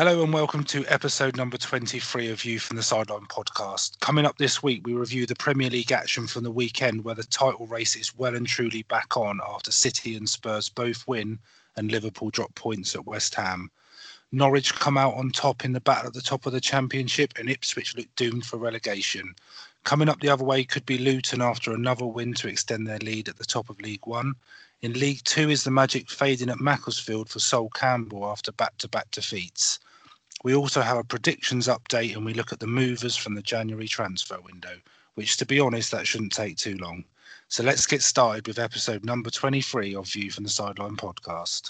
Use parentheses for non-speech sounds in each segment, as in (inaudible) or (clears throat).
Hello and welcome to episode number 23 of View from the Sideline podcast. Coming up this week, we review the Premier League action from the weekend where the title race is well and truly back on after City and Spurs both win and Liverpool drop points at West Ham. Norwich come out on top in the battle at the top of the Championship and Ipswich look doomed for relegation. Coming up the other way could be Luton after another win to extend their lead at the top of League One. In League Two is the magic fading at Macclesfield for Sol Campbell after back to back defeats. We also have a predictions update and we look at the movers from the January transfer window, which, to be honest, that shouldn't take too long. So let's get started with episode number 23 of View from the Sideline podcast.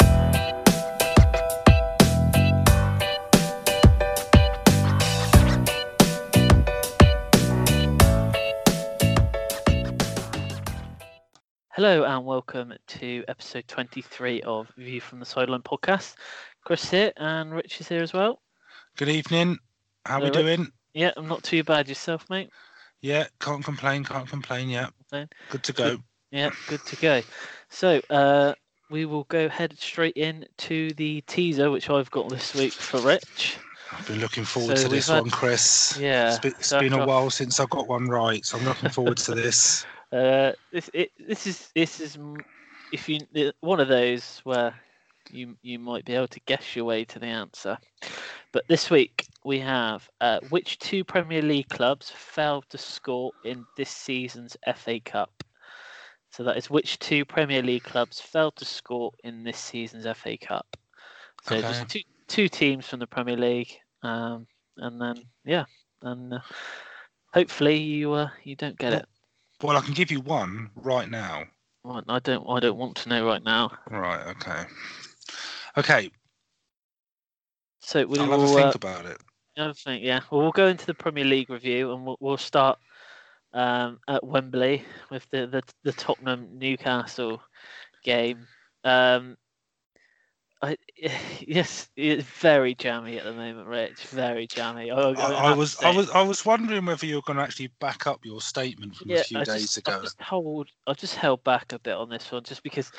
Hello and welcome to episode 23 of View from the Sideline podcast. Chris here and Rich is here as well. Good evening. How Hello, we doing? Yeah, I'm not too bad yourself, mate. Yeah, can't complain, can't complain. Yeah, Complain. good to go. Yeah, good to go. So, uh, we will go head straight in to the teaser, which I've got this week for Rich. I've been looking forward So to this we've had- one, Chris. Yeah, It's been, it's so been a while since I got one right, so I'm looking forward to this. (laughs) Uh, this it, this is this is m- if you one of those where you you might be able to guess your way to the answer. But this week we have uh, which two Premier League clubs failed to score in this season's FA Cup. So that is which two Premier League clubs failed to score in this season's FA Cup. So Okay. just two two teams from the Premier League, um, and then yeah, and uh, hopefully you uh, you don't get it. Well, I can give you one right now. Well, I don't. I don't want to know right now. Right, okay. Okay, So we I'll have a think Uh, about it. Think, yeah. Well, we'll go into the Premier League review, and we'll, we'll start um, at Wembley with the the, the Tottenham Newcastle game. Um, I, (laughs) yes, it's very jammy at the moment, Rich. Very jammy. I, I, I I was, I was, I was wondering whether you're going to actually back up your statement from a few I days just, ago. I just hold, I just held back a bit on this one, just because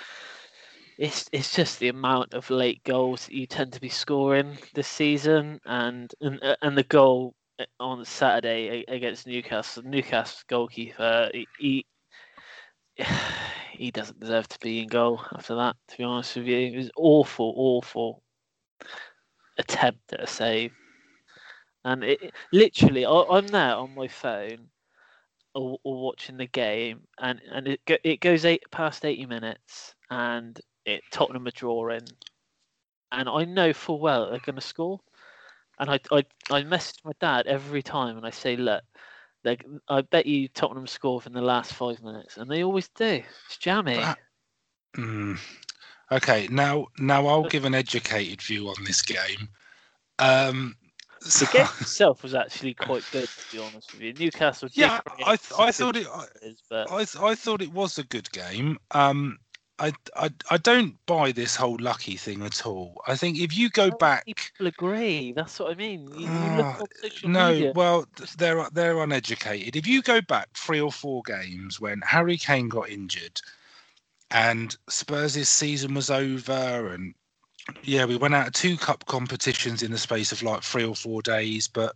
it's it's just the amount of late goals you tend to be scoring this season, and and uh, and the goal uh, on Saturday against Newcastle, Newcastle goalkeeper, he. (sighs) he doesn't deserve to be in goal after that, to be honest with you. It was awful, awful attempt at a save. And it it- literally, I, I'm there on my phone or, or watching the game, and and it it goes eight past eighty minutes, and it Tottenham are drawing, and I know full well they're going to score, and I I I message my dad every time, and I say, look, I bet you Tottenham score within the last five minutes, and they always do. It's jammy. But- Mm. Okay, now, now I'll give an educated view on this game. Um, The so- game (laughs) itself was actually quite good, to be honest with you. Newcastle. yeah, create I, I thought it. I, but I, I thought it was a good game. Um, I, I, I don't buy this whole lucky thing at all. I think if you go back, people agree. That's what I mean. You, you Ah, no, media. well, they're they're uneducated. If you go back three or four games when Harry Kane got injured, and Spurs' season was over, and yeah, we went out of two cup competitions in the space of like three or four days, but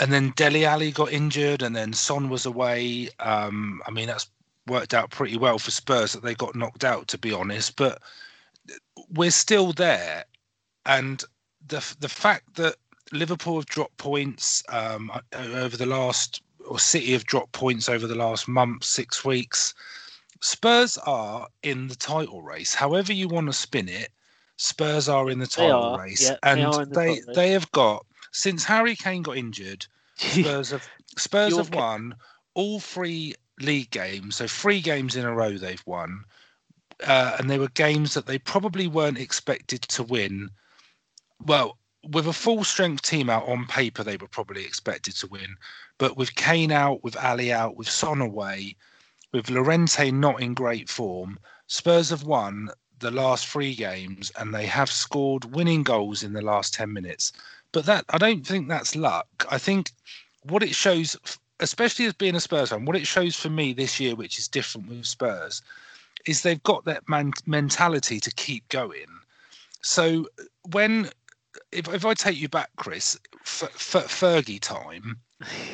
and then Dele Alli got injured, and then Son was away. Um, I mean, that's worked out pretty well for Spurs that they got knocked out, to be honest. But we're still there, and the the fact that Liverpool have dropped points um, over the last, or City have dropped points over the last month, six weeks. Spurs are in the title race. However you want to spin it, Spurs are in the They title are, race, yeah, and in the they they have got since Harry Kane got injured. (laughs) Spurs have Spurs have won all three league games, so three games in a row they've won, uh, and they were games that they probably weren't expected to win. Well, with a full strength team out on paper, they were probably expected to win, but with Kane out, with Alli out, with Son away, with Llorente not in great form, Spurs have won the last three games and they have scored winning goals in the last 10 minutes. But that I don't think that's luck. I think what it shows, especially as being a Spurs fan, what it shows for me this year, which is different with Spurs, is they've got that man- mentality to keep going. So when if if I take you back, Chris, F- F- Fergie time.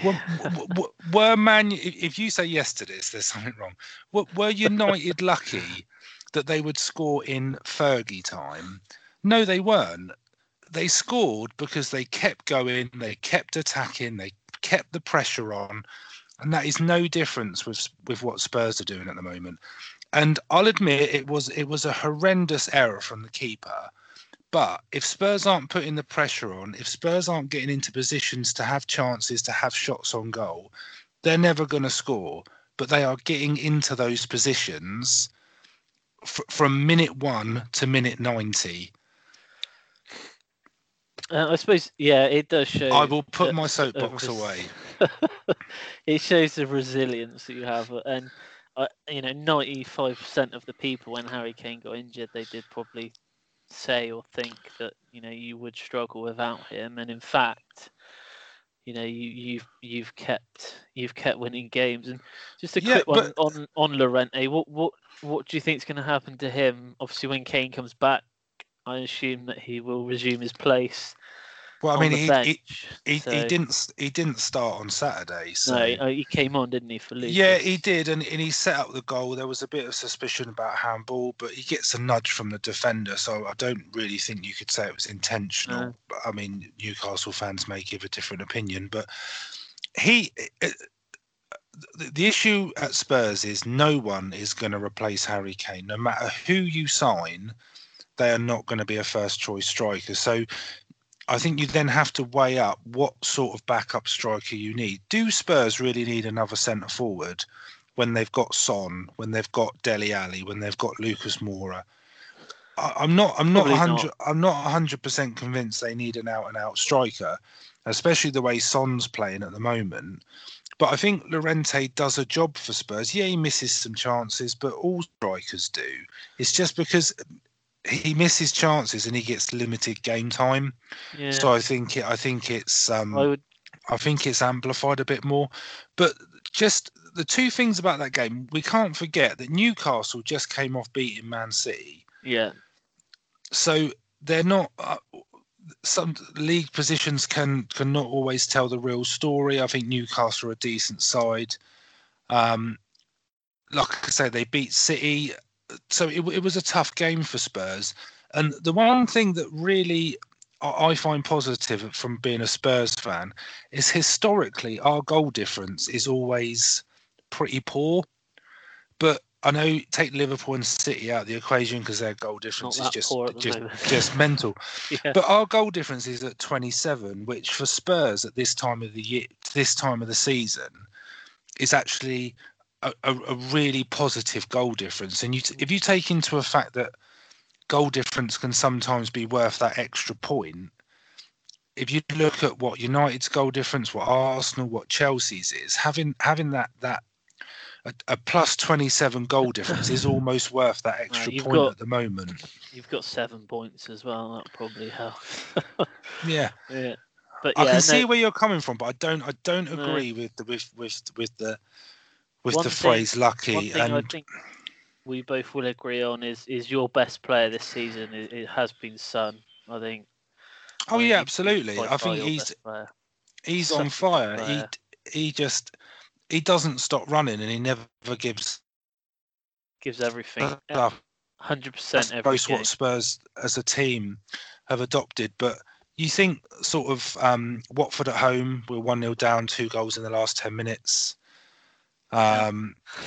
were, (laughs) were, were Man? If you say yes to this, there's something wrong. Were, were United lucky that they would score in Fergie time? No, they weren't. They scored because they kept going, they kept attacking, they kept the pressure on, and that is no difference with with what Spurs are doing at the moment. And I'll admit it was it was a horrendous error from the keeper. But if Spurs aren't putting the pressure on, if Spurs aren't getting into positions to have chances to have shots on goal, they're never going to score. But they are getting into those positions f- from minute one to minute 90. Uh, I suppose, yeah, it does show. I will put my soapbox res- away. (laughs) it shows the resilience that you have, and uh, you know, ninety-five percent of the people when Harry Kane got injured, they did probably say or think that you know you would struggle without him, and in fact, you know, you, you've you've kept you've kept winning games. And just a Yeah, quick one on on Llorente. What what what do you think is going to happen to him? Obviously, when Kane comes back, I assume that he will resume his place. Well, I mean, the he, he, bench. he, so- he didn't he didn't start on Saturday. So No, uh, he came on, didn't he, for Lucas? Yeah, he did, and, and he set up the goal. There was a bit of suspicion about handball, but he gets a nudge from the defender, so I don't really think you could say it was intentional. No. But I mean, Newcastle fans may give a different opinion, but he. uh, the- the issue at Spurs is no one is going to replace Harry Kane. No matter who you sign, they are not going to be a first choice striker. So I think you then have to weigh up what sort of backup striker you need. Do Spurs really need another centre forward when they've got Son, when they've got Dele Alli, when they've got Lucas Moura? I, I'm not. I'm not. Probably not. hundred. I'm not hundred percent convinced they need an out and out striker, especially the way Son's playing at the moment. But I think Llorente does a job for Spurs. Yeah, he misses some chances, but all strikers do. It's just because he misses chances and he gets limited game time. Yeah. So I think it, I think it's um, I would. I think it's amplified a bit more. But just the two things about that game, we can't forget that Newcastle just came off beating Man City, Yeah. so they're not. Uh, some league positions can can not always tell the real story. I think Newcastle are a decent side. Um, like I say, they beat City, so it, it was a tough game for Spurs. And the one thing that really I find positive from being a Spurs fan is historically our goal difference is always pretty poor. But I know take Liverpool and City out of the equation because their goal difference is just poor at the just, (laughs) just mental. (laughs) Yeah. But our goal difference is at 27, which for Spurs at this time of the year, this time of the season, is actually a, a, a really positive goal difference. And you, t- if you mm. take into a fact that goal difference can sometimes be worth that extra point, if you look at what United's goal difference, what Arsenal, what Chelsea's is, having having that that a, a plus 27 goal difference is (coughs) almost worth that extra you've point got- at the moment. You've got seven points as well. That probably helps. (laughs) Yeah. yeah. But I can no, see where you're coming from, but I don't. I don't No. agree with the with with with the with One the thing- phrase lucky. thing I And think we both will agree on is is your best player this season. It, it has been Son. I think. oh I yeah, absolutely. I think he's he's such on fire. He player. he just he doesn't stop running, and he never gives gives everything. (laughs) up. Hundred percent. most what Spurs as a team have adopted. But you think sort of um, Watford at home, we're one 0 down, two goals in the last ten minutes. Um, (laughs)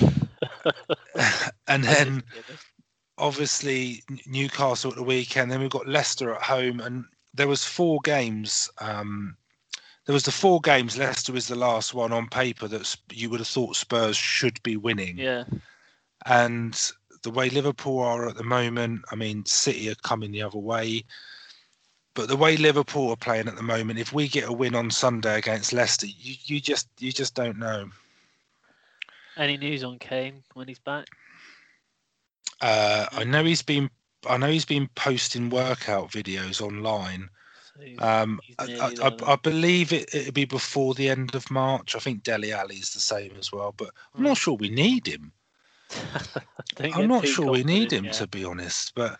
and then just get it. obviously Newcastle at the weekend. Then we've got Leicester at home, and there was four games. Um, there was the four games. Leicester is the last one on paper that you would have thought Spurs should be winning. yeah, And the way Liverpool are at the moment, I mean, City are coming the other way. But the way Liverpool are playing at the moment, if we get a win on Sunday against Leicester, you, you just you just don't know. Any news on Kane when he's back? Uh, I know he's been I know he's been posting workout videos online. So Um, I, I, I, believe it it'll be before the end of March. I think Dele Alli is the same as well, but I'm not Mm. sure we need him. (laughs) I'm not sure we need him to be honest. But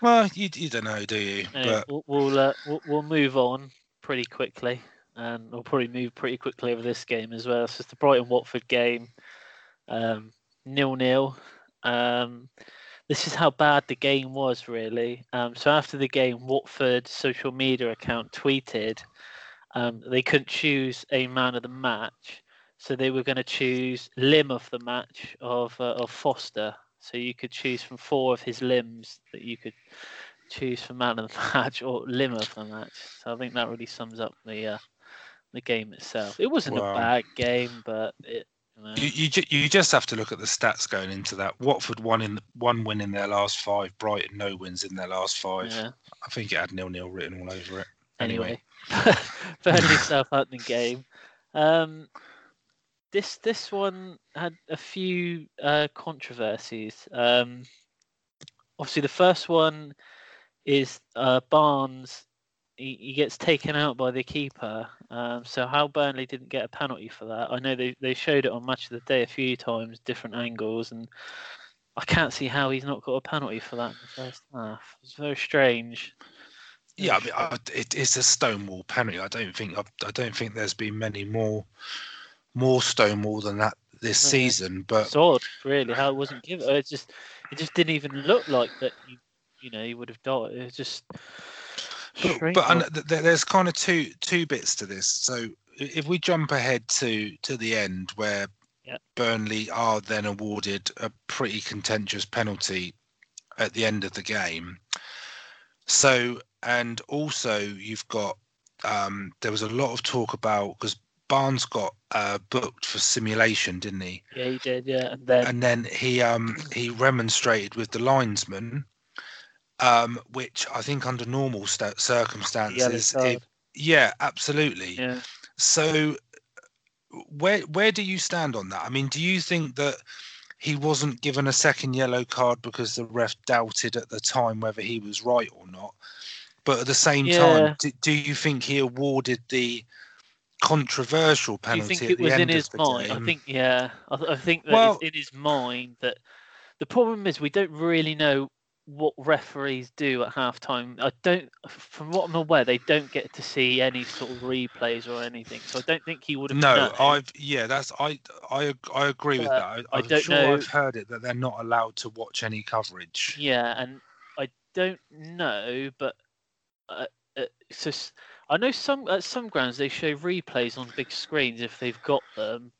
Well, you, you don't know, do you? Anyway, but we'll we'll, uh, we'll we'll move on pretty quickly, and we'll probably move pretty quickly over this game as well. It's just the Brighton Watford game, um, nil nil. Um, this is how bad the game was, really. Um, so after the game, Watford's social media account tweeted um, they couldn't choose a man of the match, so they were going to choose limb of the match of uh, of Foster. So you could choose from four of his limbs that you could choose for man of the (laughs) match or limb of the match. So I think that really sums up the uh, the game itself. It wasn't Wow. a bad game, but it. You you, you ju- you just have to look at the stats going into that. Watford won in one win in their last five. Brighton no wins in their last five. yeah. I think it had nil nil written all over it. Anyway, (laughs) Burnley (laughs) Southampton game. Um, this this one had a few uh, controversies. Um, obviously, the first one is uh, Barnes. He, he gets taken out by the keeper. Um, so how Burnley didn't get a penalty for that? I know they, they showed it on Match of the Day a few times, different angles, and I can't see how he's not got a penalty for that in the first half. It's very strange. Yeah, I mean, I, it, it's a stonewall penalty. I don't think I, I don't think there's been many more more stonewall than that this No. season. But it's odd, really, how it wasn't given. It just, it just didn't even look like that. You, you know, he would have died. It was just. But, but and th- th- there's kind of two two bits to this. So if we jump ahead to to the end where. Burnley are then awarded a pretty contentious penalty at the end of the game. So and also you've got um, there was a lot of talk about because Barnes got uh, booked for simulation, didn't he? yeah, he did. Yeah, and then and then he um he remonstrated with the linesman um which i think under normal yellow circumstances if, yeah absolutely yeah. so where where do you stand on that i mean do you think that he wasn't given a second yellow card because the ref doubted at the time whether he was right or not but at the same Yeah. time do, do you think he awarded the controversial Do you penalty think at it the was end in of his mind? I think, yeah, I, th- I think that Well- it's in his mind that the problem is we don't really know what referees do at halftime. I don't, from what I'm aware, they don't get to see any sort of replays or anything. So I don't think he would have. No. I've yeah, that's I I I agree with that. I, I I'm don't sure know- I've heard it that they're not allowed to watch any coverage. Yeah, and I don't know, but uh, uh, just, I know some at some grounds they show replays on big screens if they've got them.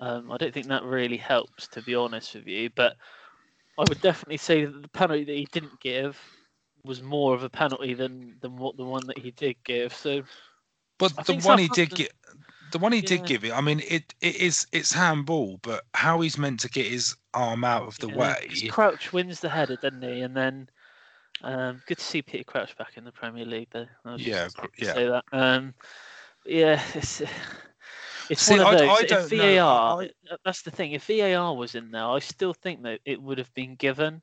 Um, I don't think that really helps, to be honest with you. But I would definitely say that the penalty that he didn't give was more of a penalty than than what the one that he did give. So But I the one he did get, the one he did give it. I mean, it it is it's handball, but how he's meant to get his arm out of the yeah, way? Crouch wins the header, doesn't he? And then um, good to see Peter Crouch back in the Premier League, though. Yeah, just gr- to yeah. Say that. Um, yeah, it's it's See, one of those. I if don't know, VAR, I- that's the thing. If VAR was in there, I still think that it would have been given,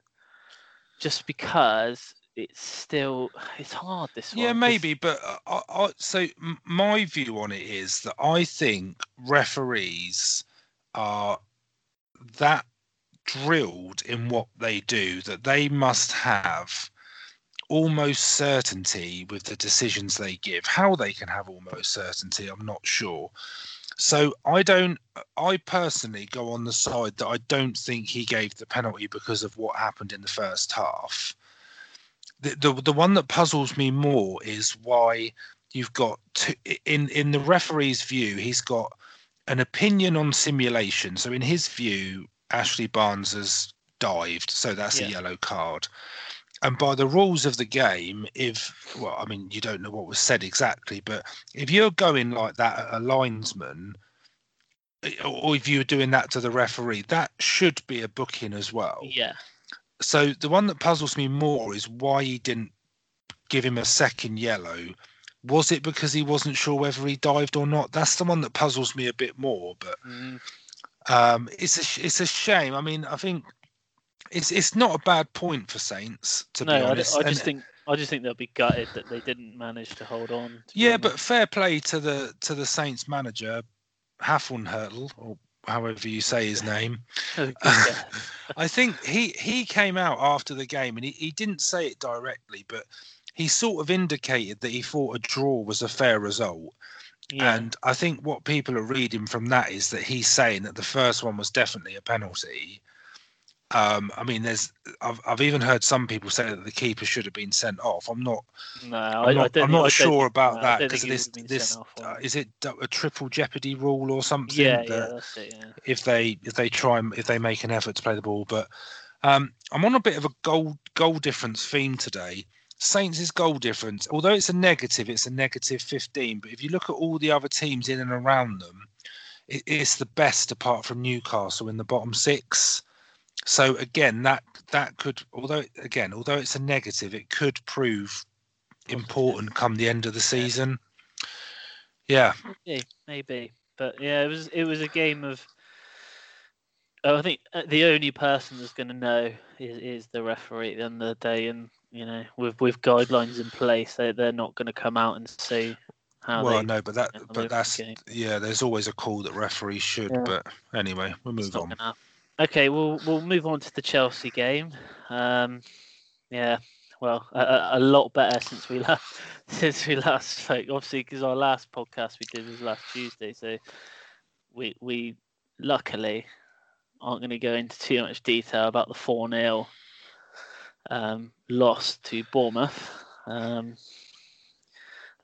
just because it's still it's hard. This one. Yeah, maybe, but uh, I, I, so my view on it is that I think referees are that drilled in what they do that they must have almost certainty with the decisions they give. How they can have almost certainty, I'm not sure. So I don't. I personally go on the side that I don't think he gave the penalty because of what happened in the first half the, the the one that puzzles me more is why you've got two, in in the referee's view he's got an opinion on simulation so in his view ashley barnes has dived so that's Yeah. a yellow card and by the rules of the game if well i mean you don't know what was said exactly but if you're going like that at a linesman eh, or if you're doing that to the referee that should be a booking as well Yeah. so the one that puzzles me more is why he didn't give him a second yellow. Was it because he wasn't sure whether he dived or not? That's the one that puzzles me a bit more. But Mm, um, it's a it's a shame. I mean, I think it's it's not a bad point for Saints to no, be I, honest. I And- just think I just think they'll be gutted that they didn't manage to hold on. to yeah, but fair play to the to the Saints manager, Haffelnhurtle or however you say his name. (laughs) (laughs) I think he he came out after the game and he, he didn't say it directly, but he sort of indicated that he thought a draw was a fair result. yeah. And I think what people are reading from that is that he's saying that the first one was definitely a penalty. Um, I mean, there's I've I've even heard some people say that the keeper should have been sent off. I'm not no, I'm I, I not, I'm not sure about no, that because this would have been this uh, is it a triple jeopardy rule or something? yeah, yeah, that's it. Yeah. if they if they try if they make an effort to play the ball. But um, I'm on a bit of a goal goal difference theme today. Saints' is goal difference, although it's a negative, it's a negative 15. But if you look at all the other teams in and around them, it, it's the best apart from Newcastle in the bottom six. So again, that that could, although again, although it's a negative, it could prove important come the end of the season. Yeah, Maybe, maybe, but yeah, it was it was a game of. Oh, I think uh, the only person that's going to know is, is the referee at the end of the day, and you know, with with guidelines in place, they they're not going to come out and say how well, no, but that, but that's yeah. There's always a call that referees should, Yeah. but anyway, we'll move on. Okay, we'll we'll move on to the Chelsea game. Um, yeah, well, a, a, lot better since we (laughs) last since we last spoke. Obviously, because our last podcast we did was last Tuesday, so we we luckily aren't going to go into too much detail about the four 0 um, loss to Bournemouth. Um,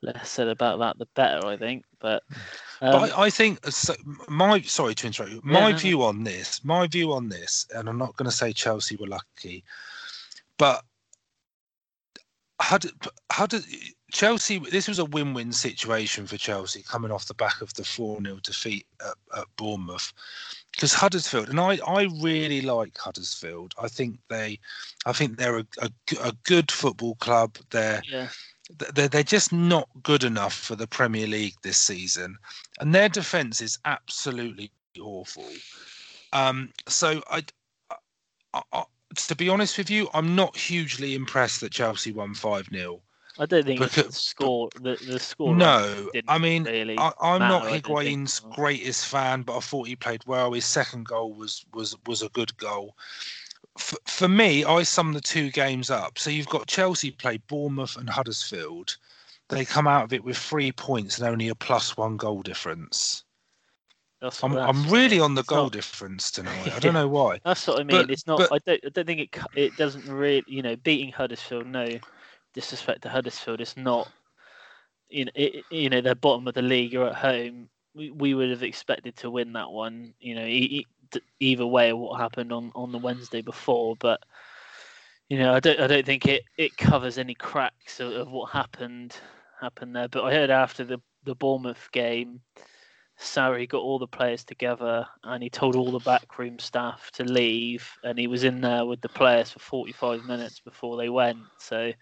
less said about that, the better, I think. But, um, but I, I think uh, so, my sorry to interrupt you. My no. view on this, my view on this, and I'm not going to say Chelsea were lucky, but how did how did Chelsea? This was a win-win situation for Chelsea coming off the back of the four 0 defeat at, at Bournemouth. Because Huddersfield, and I, I really like Huddersfield. I think they, I think they're a a good football club. They're yeah, they're, they're just not good enough for the Premier League this season, and their defence is absolutely awful. Um, so I, I, I, to be honest with you, I'm not hugely impressed that Chelsea won five 0 I don't think it's the score. The the score. No, I mean really I, I'm not matter, I don't think. Higuain's greatest fan, but I thought he played well. His second goal was was was a good goal. For, for me, I sum the two games up. So you've got Chelsea play Bournemouth and Huddersfield. They come out of it with three points and only a plus one goal difference. That's, I'm that's I'm really on the goal not- difference tonight. I (laughs) don't know why. That's what I mean. But- it's not. but- I don't. I don't think it. It doesn't really. You know, beating Huddersfield. No disrespect to Huddersfield. It's not. You know, it, you know, they're bottom of the league. You're at home. We, we would have expected to win that one. You know, e- e- d- either way what happened on on the Wednesday before, but. You know, I don't. I don't think it, it covers any cracks of, of what happened happened there. But I heard after the the Bournemouth game, Sarri got all the players together and he told all the backroom staff to leave and he was in there with the players for 45 minutes before they went so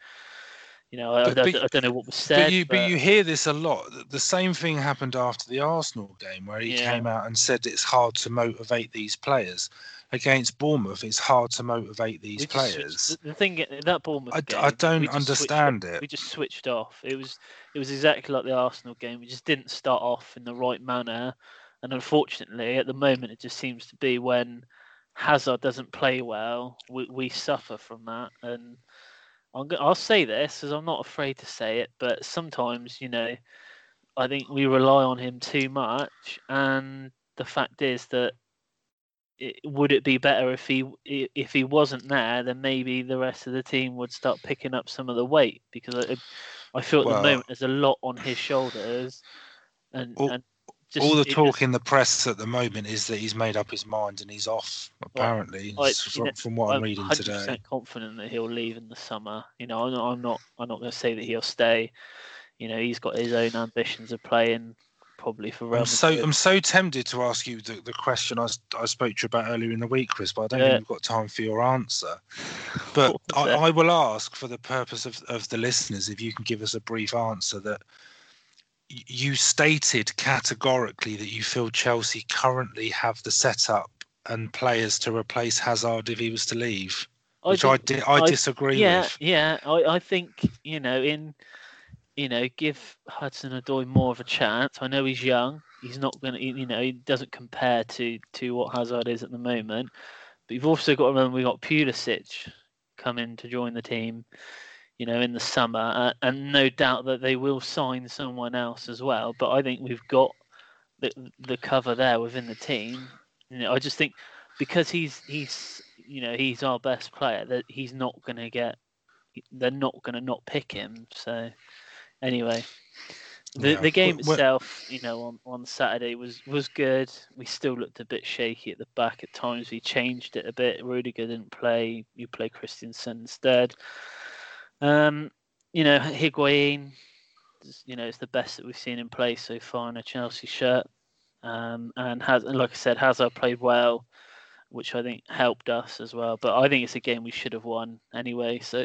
you know I, But- I, don't know what was said But you but but you hear this a lot. The- same thing happened after the Arsenal game where he Yeah. came out and said it's hard to motivate these players. Against Bournemouth, it's hard to motivate these we just switched- players. the, thing uh, that Bournemouth I, game, I don't understand it. we just switched off it was it was exactly like the Arsenal game we just didn't start off in the right manner and unfortunately at the moment it just seems to be when Hazard doesn't play well we, we suffer from that and I'm go- I'll say this as I'm not afraid to say it but sometimes you know I think we rely on him too much and the fact is that it, would it be better if he if he wasn't there? Then maybe the rest of the team would start picking up some of the weight because I, I feel at Well- the moment there's a lot on his shoulders, and, All- and just, All the it just- talk in the press at the moment is that he's made up his mind and he's off. Apparently, I- s- you from, know, from what I'm, I'm reading 100% today. confident that he'll leave in the summer. You know, I'm not, I'm not, I'm not going to say that he'll stay. You know, he's got his own ambitions of playing probably for Real I'm so I'm so tempted to ask you the, the question I, I spoke to you about earlier in the week, Chris, but I don't Yeah. think we've got time for your answer. But (laughs) I. I will ask for the purpose of, of the listeners if you can give us a brief answer that you stated categorically that you feel Chelsea currently have the setup and players to replace Hazard if he was to leave, which I, think- di- I, I- disagree yeah, with. yeah. I, I think you know in you know, give Hudson Odoi more of a chance. I know he's young. He's not going to, you know, he doesn't compare to to what Hazard is at the moment. But you've also got to remember we got Pulisic coming to join the team, you know, in the summer, uh, and no doubt that they will sign someone else as well. But I think we've got the the cover there within the team. You know, I just think because he's he's you know he's our best player that he's not going to get they're not going to not pick him. So anyway, the yeah. the game itself, you know, on, on Saturday was was good. We still looked a bit shaky at the back at times. We changed it a bit. Rudiger didn't play. You play Christensen instead. Um, you know, Higuain, you know, it's the best that we've seen in play so far in a Chelsea shirt. Um, and has, and like I said, Hazard played well, which I think helped us as well. But I think it's a game we should have won anyway. So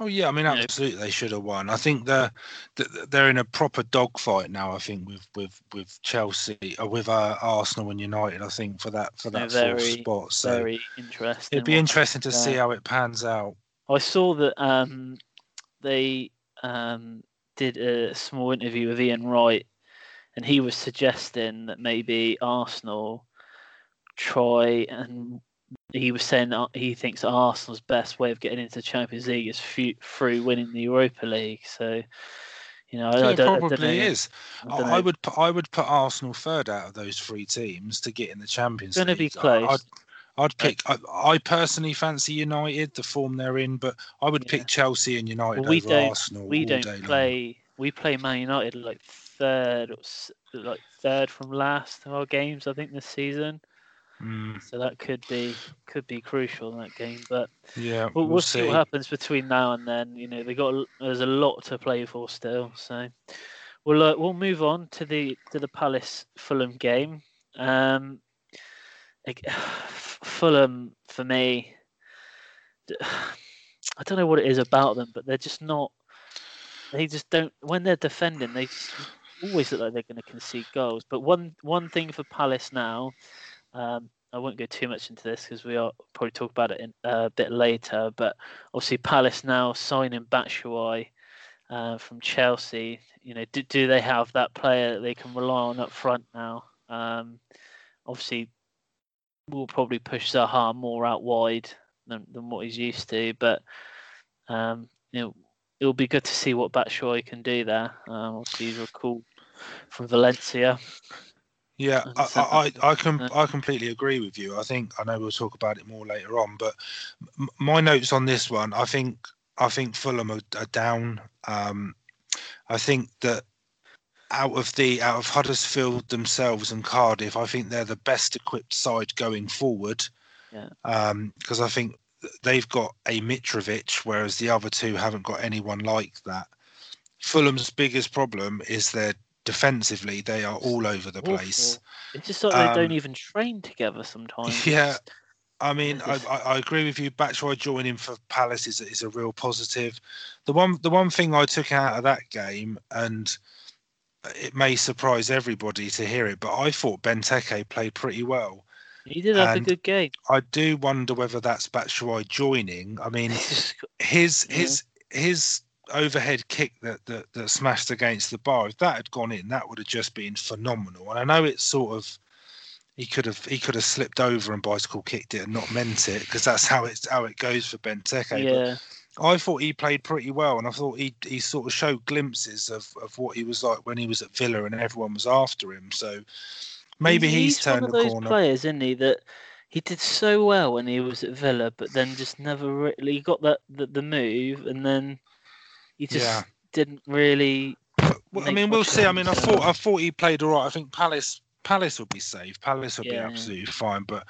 Oh yeah, I mean absolutely they should have won. I think they're they're in a proper dogfight now. I think with with with Chelsea or uh, with uh, Arsenal and United. I think for that for that very, fourth spot. So very interesting. It'd be interesting to see how it pans out. I saw that um, they um, did a small interview with Ian Wright, and he was suggesting that maybe Arsenal try and he was saying he thinks Arsenal's best way of getting into the Champions League is through winning the Europa League. So, you know, yeah, I, don't, probably I is. I, I, would put, I would put Arsenal third out of those three teams to get in the Champions it's League. Going to be close. I'd, I'd pick. I, I, personally fancy United, the form they're in, but I would yeah. pick Chelsea and United well, we don't, Arsenal. We don't play. Long. We play Man United like third, like third from last of our games. I think this season. Mm. So that could be could be crucial in that game. But yeah, we'll, we'll see. see. what happens between now and then. You know, they got there's a lot to play for still. So we'll uh, we'll move on to the to the Palace Fulham game. Um, like, (sighs) Fulham for me, (sighs) I don't know what it is about them, but they're just not. They just don't. When they're defending, they always look like they're going to concede goals. But one one thing for Palace now um, I won't go too much into this because we are probably talk about it in, uh, a bit later. But obviously, Palace now signing Batshuayi uh, from Chelsea. You know, do, do they have that player that they can rely on up front now? Um, obviously, we'll probably push Zaha more out wide than, than what he's used to. But um, you know, it'll be good to see what Batshuayi can do there. Um, obviously, he's recalled from Valencia. Yeah, I, I, I, can I completely agree with you. I think I know we'll talk about it more later on, but m- my notes on this one, I think I think Fulham are, are down. Um, I think that out of the out of Huddersfield themselves and Cardiff, I think they're the best equipped side going forward. Yeah. Because um, I think they've got a Mitrovic, whereas the other two haven't got anyone like that. Fulham's biggest problem is their defensively they are all over the place. It's just like um, they don't um, even train together sometimes. Yeah. I mean. I, I, agree with you. Batshuayi joining for Palace is, is a real positive. The one the one thing I took out of that game, and it may surprise everybody to hear it, but I thought Benteke played pretty well. He did have and a good game. I do wonder whether that's Batshuayi joining. I mean, (laughs) his his his overhead kick that, that that smashed against the bar, if that had gone in, that would have just been phenomenal. And I know it's sort of he could have he could have slipped over and bicycle kicked it and not meant it because that's how it's how it goes for Benteke. Yeah. But I thought he played pretty well, and I thought he he sort of showed glimpses of, of what he was like when he was at Villa and everyone was after him. So maybe he's, he's turned one of the those corner. Players, isn't he? That he did so well when he was at Villa, but then just never really got that the, the move, and then he just yeah. didn't really. Well, I mean, we'll see. I mean, I thought I thought he played all right. I think Palace Palace will be safe. Palace will yeah, be absolutely fine, but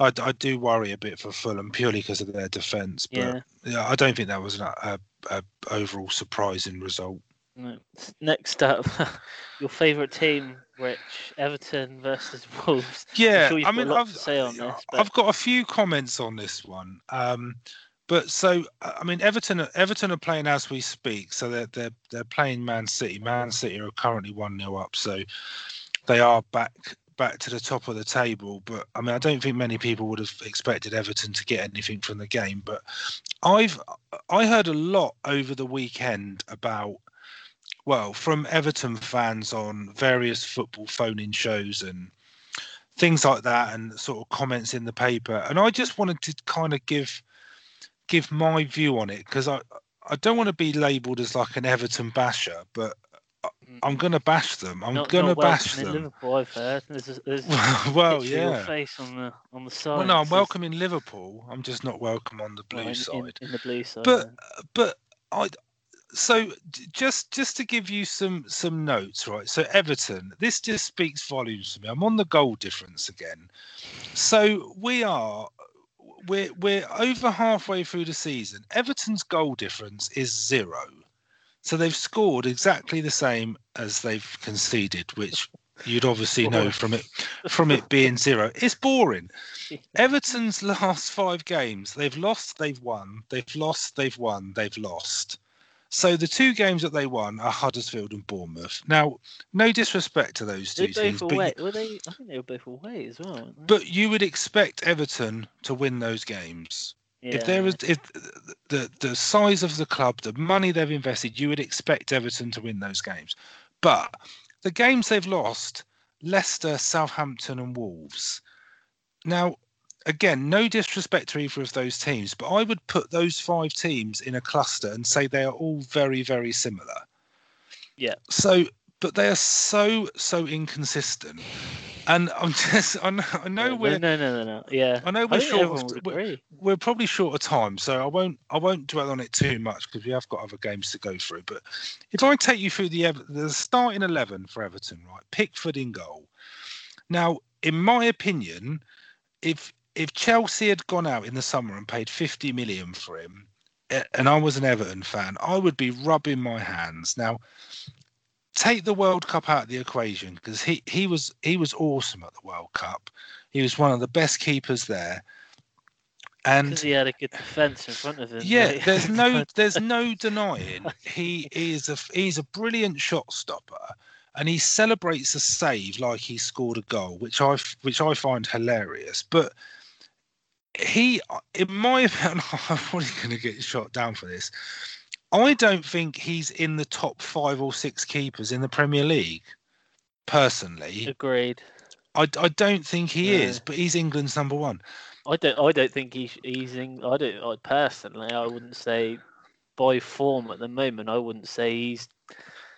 I, I do worry a bit for Fulham purely because of their defence. But yeah. yeah. I don't think that was an a, a overall surprising result. Next up, (laughs) your favourite team, Rich, Everton versus (laughs) Wolves. Yeah, sure I mean, I've, this. I've got a few comments on this one. Um, but so I mean, Everton Everton are playing as we speak, so they're they're they're playing Man City. Man City are currently one 0 up, so they are back back to the top of the table. But I mean, I don't think many people would have expected Everton to get anything from the game. But I've I heard a lot over the weekend about well, from Everton fans on various football phone-in shows and things like that, and sort of comments in the paper. And I just wanted to kind of give give my view on it because I I don't want to be labelled as like an Everton basher, but Mm. I'm going to bash them. I'm not, going to bash them. Liverpool, I've heard. There's, a, there's (laughs) well, yeah. face on the on the side. Well, no, I'm welcome in Liverpool. I'm just not welcome on the blue well, in, side. In, in, the blue side. But yeah. but I so just just to give you some some notes, right? So Everton, this just speaks volumes to me. I'm on the goal difference again. So we are we're we're over halfway through the season. Everton's goal difference is zero. So they've scored exactly the same as they've conceded, which you'd obviously know from it from it being (laughs) zero. It's boring. Everton's last five games, they've lost, they've won, they've lost, they've won, they've lost. So the two games that they won are Huddersfield and Bournemouth. Now, no disrespect to those two teams, away. but were they? I think they were both away as well. But you would expect Everton to win those games. Yeah. If there is if the the size of the club, the money they've invested, you would expect Everton to win those games. But the games they've lost, Leicester, Southampton, and Wolves. Now, again, no disrespect to either of those teams, but I would put those five teams in a cluster and say they are all very, very similar. Yeah. So, but they are so so inconsistent and I'm (laughs) just, I know, I know yeah, we're no, no, no, no, yeah. I know we're I short. Of, we're, we're, probably short of time, so I won't, I won't dwell on it too much because we have got other games to go through. But if I take you through the the starting eleven for Everton, right? Pickford in goal. Now, in my opinion, if if Chelsea had gone out in the summer and paid 50 million for him, eh, and I was an Everton fan, I would be rubbing my hands. Now, take the World Cup out of the equation because he he was he was awesome at the World Cup. He was one of the best keepers there. And he had a good defense in front of him. Yeah, there's no (laughs) there's no denying he is a he's a brilliant shot stopper, and he celebrates a save like he scored a goal, which I which I find hilarious. But he, in my (laughs) opinion, I'm probably going to get shot down for this. I don't think he's in the top five or six keepers in the Premier League. Personally, agreed. I, I don't think he yeah. is, but he's England's number one. I don't I don't think he's he's in, I don't I personally I wouldn't say by form at the moment I wouldn't say he's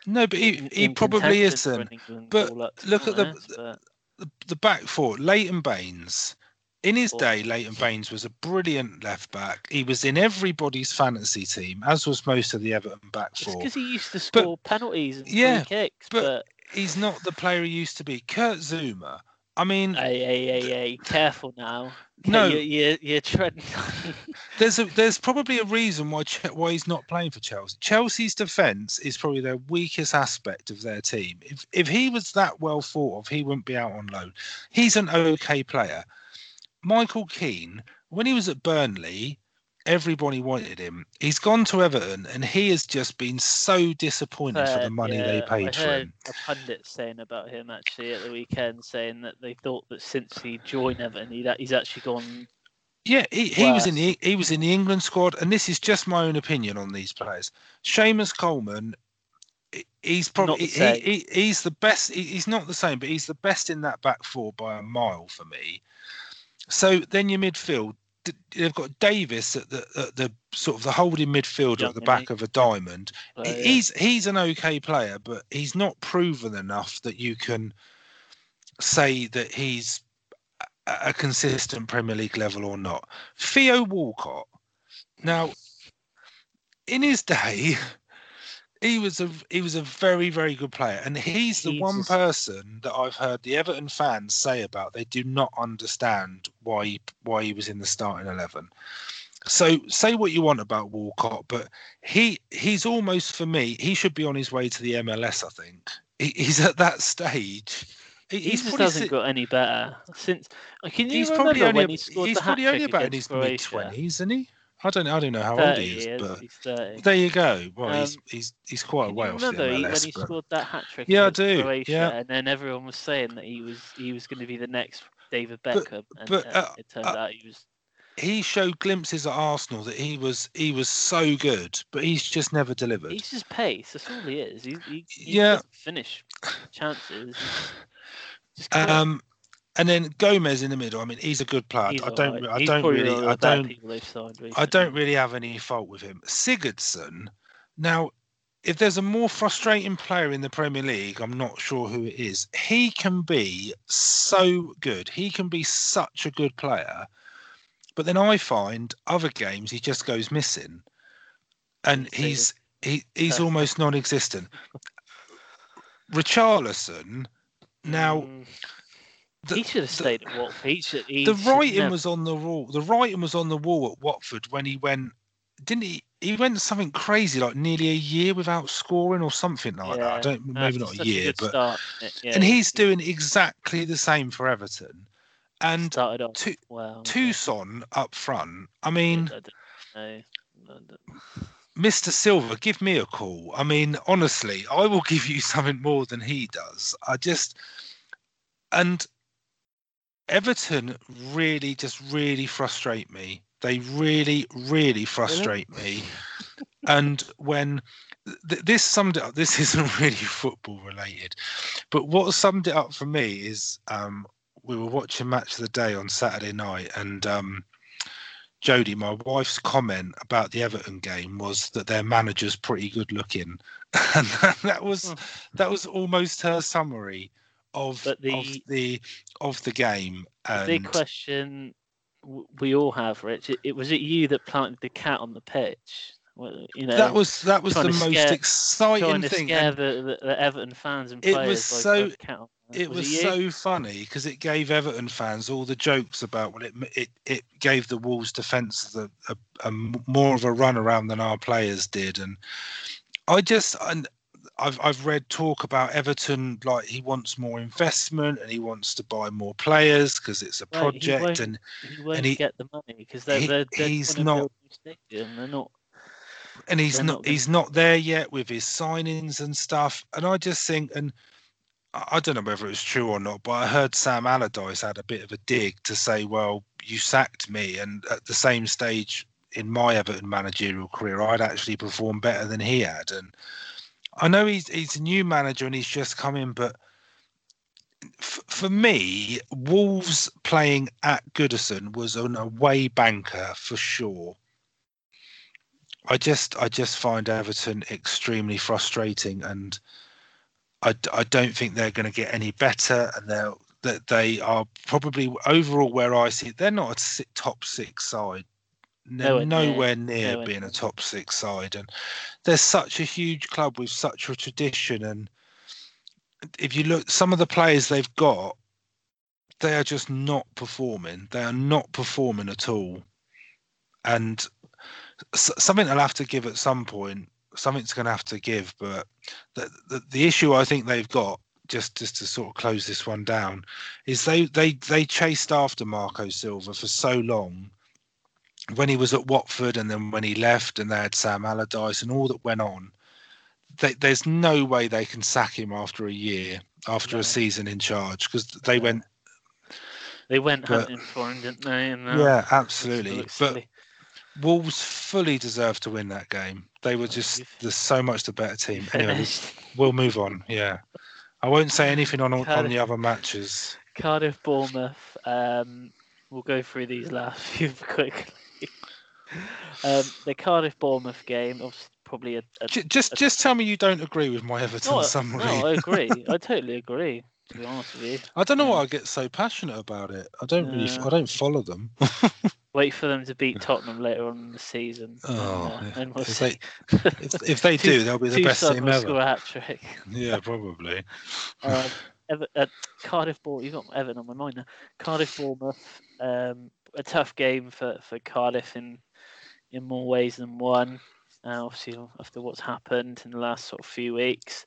no, but he, in, he in probably isn't. But look at the, but... the the back four: Leighton Baines, in his day, Leighton Baines was a brilliant left back. He was in everybody's fantasy team, as was most of the Everton back four. because he used to score but, penalties and yeah, kicks, but, but, he's not the player he used to be. Kurt Zouma. I mean, hey, hey, hey, hey, careful now. (laughs) No, you're, you're, you're treading. (laughs) there's a there's probably a reason why why he's not playing for Chelsea. Chelsea's defence is probably their weakest aspect of their team. If if he was that well thought of, he wouldn't be out on loan. He's an okay player. Michael Keane, when he was at Burnley, everybody wanted him. He's gone to Everton, and he has just been so disappointed for the money yeah, they paid I for him. A pundit saying about him actually at the weekend, saying that they thought that since he joined Everton, he'd, he's actually gone. Yeah, he, he was in the he was in the England squad, and this is just my own opinion on these players. Seamus Coleman, he's probably he, he, he's the best. he's not the same, but he's the best in that back four by a mile for me. So then your midfield, they've got Davies at the at the sort of the holding midfielder at the back of a diamond. Uh, he's yeah. he's an okay player, but he's not proven enough that you can say that he's a consistent Premier League level or not. Theo Walcott. Now, in his day, he was a he was a very very good player, and he's the one person that I've heard the Everton fans say about they do not understand why he, why he was in the starting eleven. So say what you want about Walcott, but he he's almost for me he should be on his way to the MLS. I think he, he's at that stage. He, he just hasn't si- got any better since. Can you he's remember probably only, when he scored He's probably only about in his mid twenties, isn't he? I don't I don't know how old he is, but there you go. Well, um, he's he's he's quite a way off the MLS. when he but... scored that hat trick? Yeah, I do. Croatia, yeah, and then everyone was saying that he was he was going to be the next David Beckham, but, and uh, uh, it turned uh, out he was. he showed glimpses at Arsenal that he was he was so good, but he's just never delivered. He's just pace. That's all he is. He, he, he Yeah. doesn't finish (sighs) chances. Just quick. Um, and then Gomes in the middle. I mean, he's a good player. He's I don't. alright. I don't really. I don't. I don't really have any fault with him. Sigurdsson. Now, if there's a more frustrating player in the Premier League, I'm not sure who it is. He can be so good. He can be such a good player. But then I find other games he just goes missing, and he's he, he's almost (laughs) non-existent. Richarlison. Now, Mm, the- he should have the- stayed at Watford. He should, he the writing never- was on the wall. The writing was on the wall at Watford when he went. Didn't he? He went something crazy, like nearly a year without scoring or something like that. I don't, maybe it's not a year, good but start, yeah, and he's doing exactly the same for Everton. And Tu- well. yeah. Tosun up front. I mean, I. I Mr. Silva, give me a call. I mean, honestly, I will (laughs) give you something more than he does. I just and Everton really just really frustrate me. They really, really frustrate me. And when th- this summed it up, this (laughs) isn't really football related, but what summed it up for me is um, we were watching Match of the Day on Saturday night, and um, Jodie, my wife's comment about the Everton game was that their manager's pretty good looking, (laughs) and that, that was Hmm. that was almost her summary of But of the- the of the game. The big question we all have, Rich. It, it was it you that planted the cat on the pitch. Well, you know, that was that was the trying most scare- exciting trying to thing. scare and the, the, the Everton fans and It players. was so- throwing the cat on them. it was you? so funny because it gave Everton fans all the jokes about well, it it it gave the Wolves defence a, a, a more of a run around than our players did, and I just and I've I've read talk about Everton like he wants more investment and he wants to buy more players because it's a Right, project won't- and He won't he- get the money because they're, he- they're, they're he's not- build a new stadium. They're not. and he's not, not he's not there yet with his signings and stuff. And I just think, and I I don't know whether it's true or not, but I heard Sam Allardyce had a bit of a dig to say, "Well, you sacked me," and at the same stage in my Everton managerial career, I'd actually performed better than he had. And I know he's he's a new manager and he's just come in, but. f- For me, Wolves playing at Goodison was an away banker for sure. I just I just find Everton extremely frustrating, and I, I don't think they're going to get any better, and they're that they are probably overall where I see it, they're not a top six side. Nowhere near, nowhere near nowhere being near. a top six side, and they're such a huge club with such a tradition. And if you look, some of the players they've got, they are just not performing. They are not performing at all, and something they'll have to give at some point. Something's going to have to give, but the, the the issue I think they've got just just to sort of close this one down is they they they chased after Marco Silva for so long when he was at Watford and then when he left and they had Sam Allardyce and all that went on. They, there's no way they can sack him after a year after No. a season in charge because they No. went They went But- hunting for him, didn't they? And, uh, yeah absolutely but silly. Wolves fully deserved to win that game. They were just there's so much the better team. (laughs) Anyway, we'll move on. Yeah, I won't say anything on on the other matches. Cardiff, Bournemouth. Um, we'll go through these last (laughs) few quickly. Um, the Cardiff Bournemouth game, obviously, probably a, a Just just tell me you don't agree with my Everton no, summary. no, I agree. I (laughs) totally agree. To be honest with you, I don't know yeah. why I get so passionate about it. I don't really. Yeah. I don't follow them. (laughs) wait for them to beat Tottenham later on in the season, Oh, and, uh, and we'll If see. they- if, if they (laughs) do, they'll be the best team ever. score a hat trick. Yeah, probably. Um, Ever, uh, Cardiff Bournemouth. You've got Everton on my mind now. Cardiff Bournemouth. Um, a tough game for, for Cardiff in in more ways than one. Uh, obviously, after what's happened in the last sort of few weeks.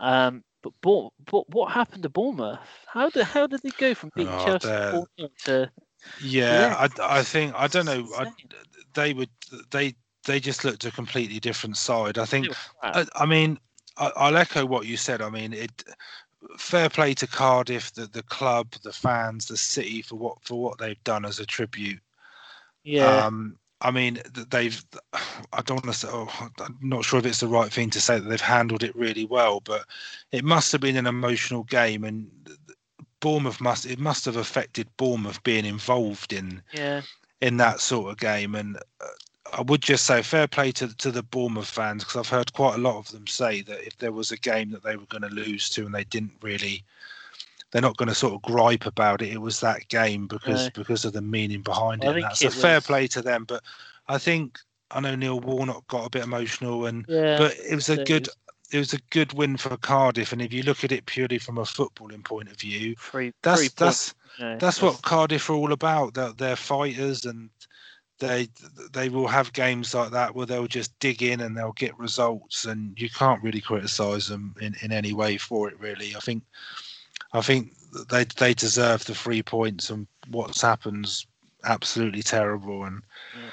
Um, but, Bour- but what happened to Bournemouth? How did how did they go from beating Oh, Chelsea 4 to Yeah, Yeah. I, I think I don't know. I, they would they they just looked a completely different side. I think. They were crap. I, I mean, I, I'll echo what you said. I mean, it. Fair play to Cardiff, the, the club, the fans, the city for what for what they've done as a tribute. Yeah. Um, I mean, they've. (sighs) I don't want to say. Oh, I'm not sure if it's the right thing to say that they've handled it really well, but it must have been an emotional game, and Bournemouth must. It must have affected Bournemouth being involved in yeah. in that sort of game. And uh, I would just say fair play to to the Bournemouth fans because I've heard quite a lot of them say that if there was a game that they were going to lose to and they didn't really they're not going to sort of gripe about it. It was that game because No. because of the meaning behind I it. That's it a fair play to them. But I think I know Neil Warnock got a bit emotional, and Yeah. but it was a good was it was a good win for Cardiff. And if you look at it purely from a footballing point of view, Three, that's three that's you that's what Cardiff are all about. They're, they're fighters and they they will have games like that where they'll just dig in and they'll get results and you can't really criticize them in, in any way for it really. I think I think they they deserve the three points and what's happened's absolutely terrible and Yeah.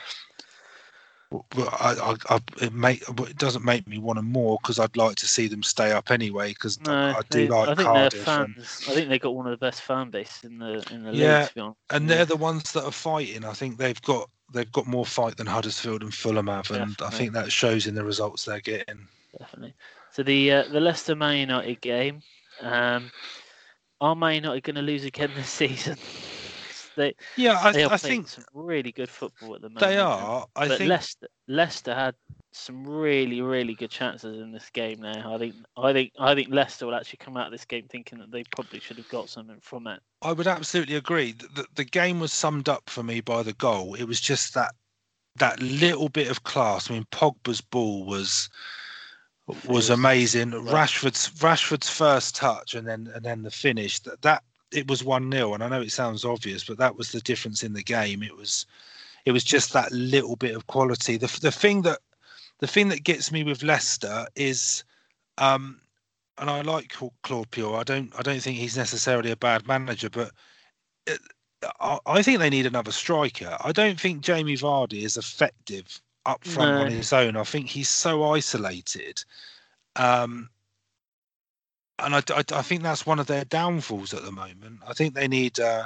but I, I, I, it make it doesn't make me want them more because I'd like to see them stay up anyway because No, I do they- like I think Cardiff their and. I think they got one of the best fan bases in the in the Yeah, league. To be honest. and they're the ones that are fighting. I think they've got they've got more fight than Huddersfield and Fulham have, and I think that shows in the results they're getting. definitely. So the uh, the Leicester Man United game, um, are Man United going to lose again this (laughs) season? they Yeah, I, they are I think some really good football at the moment. they are. I but think Leicester Leicester had some really really good chances in this game. Now I think I think I think Leicester will actually come out of this game thinking that they probably should have got something from it. I would absolutely agree. The, the game was summed up for me by the goal. It was just that that little bit of class. I mean, Pogba's ball was was amazing. Rashford's Rashford's first touch and then and then the finish. That that it was one 0 and I know it sounds obvious, but that was the difference in the game. It was it was just that little bit of quality. The the thing that the thing that gets me with Leicester is, um, and I like Cla- Claude Puel. I don't I don't think he's necessarily a bad manager, but. It, I I think they need another striker. I don't think Jamie Vardy is effective up front on his own. I think he's so isolated. Um, and I, I, I think that's one of their downfalls at the moment. I think they need. Uh,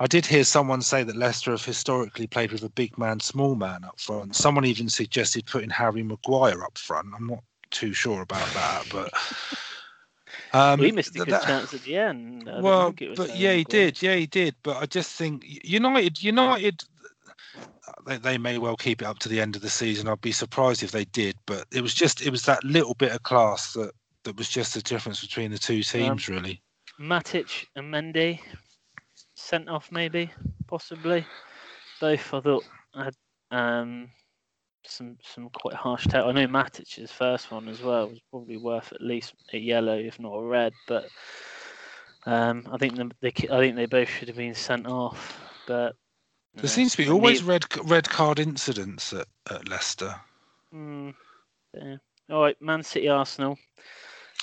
I did hear someone say that Leicester have historically played with a big man, small man up front. Someone even suggested putting Harry Maguire up front. I'm not too sure about that, but. (laughs) Um, we missed a good that- chance at the end. I well, think it was but yeah, he Maguire. did. Yeah, he did. But I just think United, United, they, they may well keep it up to the end of the season. I'd be surprised if they did. But it was just, it was that little bit of class that that was just the difference between the two teams, really. Matic and Mendy sent off, maybe, possibly. Both I thought had um, some some quite harsh tackle. I know Matic's first one as well was probably worth at least a yellow, if not a red. But um, I think the, they I think they both should have been sent off. But There seems to be always red red card incidents at, at Leicester. Mm, yeah. All right, Man City, Arsenal.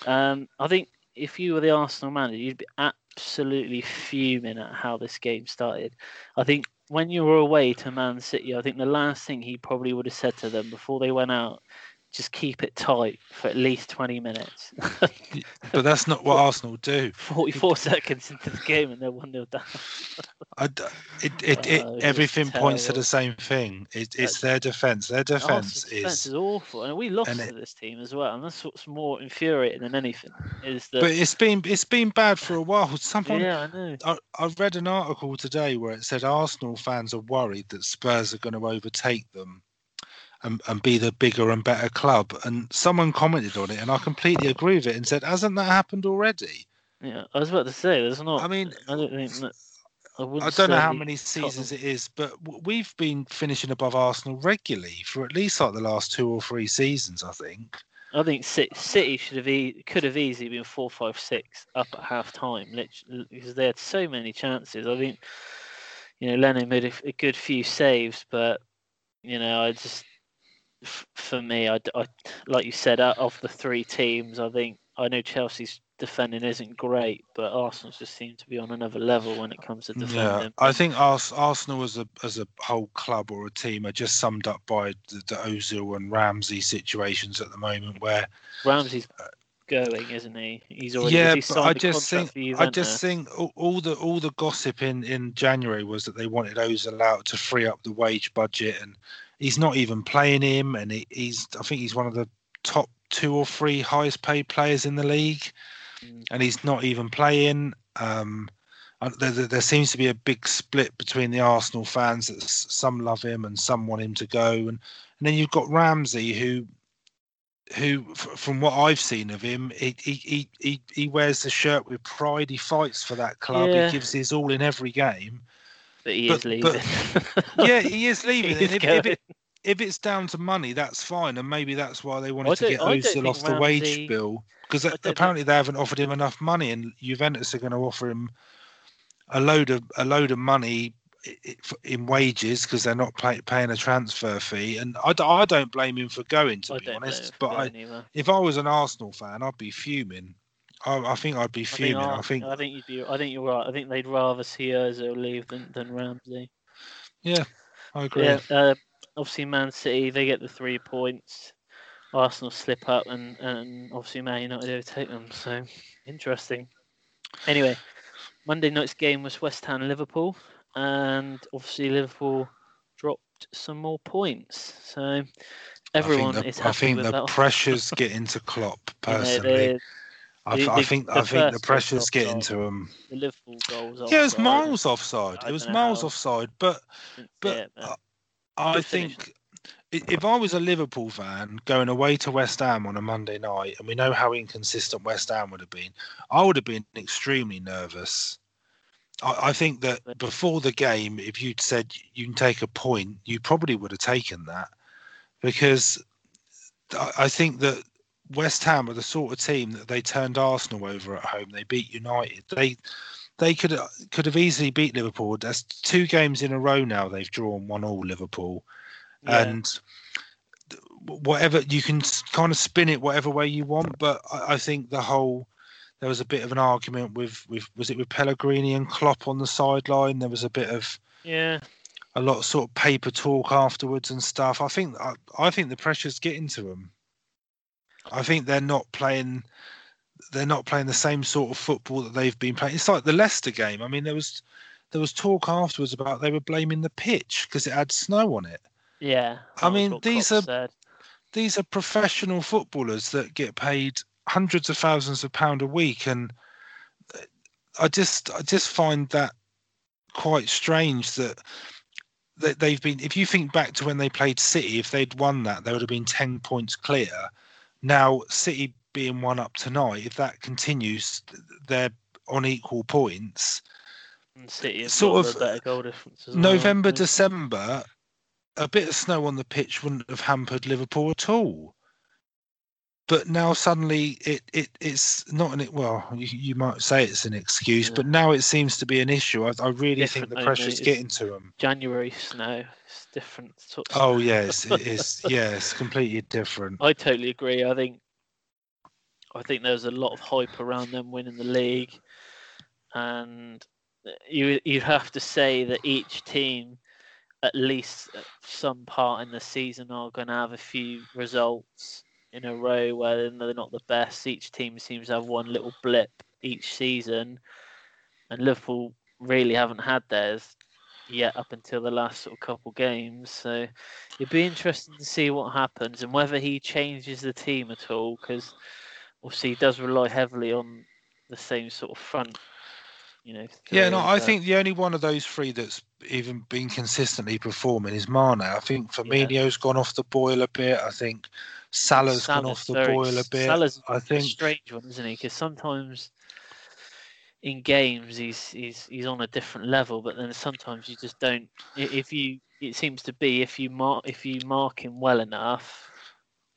Um, I think if you were the Arsenal manager, you'd be absolutely fuming at how this game started. I think when you were away to Man City, I think the last thing he probably would have said to them before they went out, just keep it tight for at least 20 minutes. (laughs) (laughs) But that's not what Arsenal do. 44 seconds into the game and they're 1 0 down. I it, it, it, Oh, everything points to the same thing. It, it's Uh, their defense. Their defense Arsenal's defense is is awful. And we lost and to this team as well. And that's what's more infuriating than anything. Is that. But it's been it's been bad for a while. Someone yeah, I know. I, I read an article today where it said Arsenal fans are worried that Spurs are going to overtake them and, and be the bigger and better club. And someone commented on it, and I completely agree with it and said, "Hasn't that happened already?" Yeah, I was about to say there's not. I mean, I don't think that. I, I don't know how many Tottenham- seasons it is, but we've been finishing above Arsenal regularly for at least like the last two or three seasons, I think. I think City, City should have e- could have easily been four, five, six up at half time, literally, because they had so many chances. I think, you know, Leno made a good few saves, but you know, I just f- for me, I, I- like you said, out of the three teams, I think I know Chelsea's defending isn't great, but Arsenal just seem to be on another level when it comes to defending. Yeah. I think Ars- Arsenal as a as a whole club or a team are just summed up by the, the Ozil and Ramsey situations at the moment, where Ramsey's going, isn't he? He's already yeah, he but I just think I just think all, all the all the gossip in in January was that they wanted Ozil out to free up the wage budget, and he's not even playing him, and he, he's I think he's one of the top two or three highest paid players in the league, Mm. and he's not even playing. Um, there, there there seems to be a big split between the Arsenal fans that some love him and some want him to go, and and then you've got Ramsey who who f- from what I've seen of him, he he, he he he wears the shirt with pride. He fights for that club. Yeah. He gives his all in every game. But he but- is leaving. but- Yeah, he (laughs) is leaving. He is if, if, it, if it's down to money, that's fine, and maybe that's why they wanted to get I Ozil off the wage bill because I think- apparently they haven't offered him enough money, and Juventus are going to offer him a load of a load of money i- i- in wages because they're not pay, paying a transfer fee, and I don't blame him for going to I be honest. But I, if I was an Arsenal fan, I'd be fuming. I, I think I'd be I think, fuming. I think, I think you'd be. I think you're right. I think they'd rather see Ozil leave than than Ramsey. yeah, I agree. Yeah. Uh, obviously, Man City they get the three points. Arsenal slip up, and and obviously Man United overtake them. So interesting. Anyway, Monday night's game was West Ham Liverpool, and obviously Liverpool dropped some more points. So everyone I think is the, happy I think the pressures get into Klopp (laughs) You know, personally. I, the- I think the I think the pressures get offside. into him. the Liverpool goals. Yeah, it was miles offside. It was miles offside, but but, it, uh, I think if I was a Liverpool fan going away to West Ham on a Monday night, and we know how inconsistent West Ham would have been, I would have been extremely nervous. I, I think that before the game, if you'd said you can take a point, you probably would have taken that because I, I think that West Ham are the sort of team that they turned Arsenal over at home. They beat United. They they could could have easily beat Liverpool. That's two games in a row now. They've drawn one all Liverpool yeah. and whatever you can kind of spin it whatever way you want but I, I think the whole there was a bit of an argument with with was it with Pellegrini and Klopp on the sideline there was a bit of yeah. a lot of sort of paper talk afterwards and stuff I think I, I think the pressure's getting to them I think they're not playing they're not playing the same sort of football that they've been playing it's like the Leicester game I mean there was there was talk afterwards about they were blaming the pitch because it had snow on it Yeah. I mean, these Klopp are- said. these are professional footballers that get paid hundreds of thousands of pound a week and i just i just find that quite strange that that they've been if you think back to when they played city if they'd won that they would have been 10 points clear now city being one up tonight if that continues they're on equal points. City sort of, better goal difference as well, november december a bit of snow on the pitch wouldn't have hampered liverpool at all but now suddenly it, it it's not an well you, you might say it's an excuse Yeah. but now it seems to be an issue i, I really think the pressure's getting to them January snow. It's different. Sort of oh yes it is (laughs) yeah it's completely different I totally agree. I think I think there's a lot of hype around them winning the league, and you you'd have to say that each team, at least at some part in the season, are going to have a few results in a row where they're not the best. Each team seems to have one little blip each season, and Liverpool really haven't had theirs yet up until the last sort of couple games. So it'd be interesting to see what happens and whether he changes the team at all because obviously he does rely heavily on the same sort of front. You know. yeah no i think the only one of those three that's even been consistently performing is Mane. I think Firmino's gone off the boil a bit. I think Salah's gone off the very- boil a bit. Salah's I a think strange one, isn't he? Because sometimes in games he's he's he's on a different level, but then sometimes you just don't. If you, it seems to be if you mark if you mark him well enough,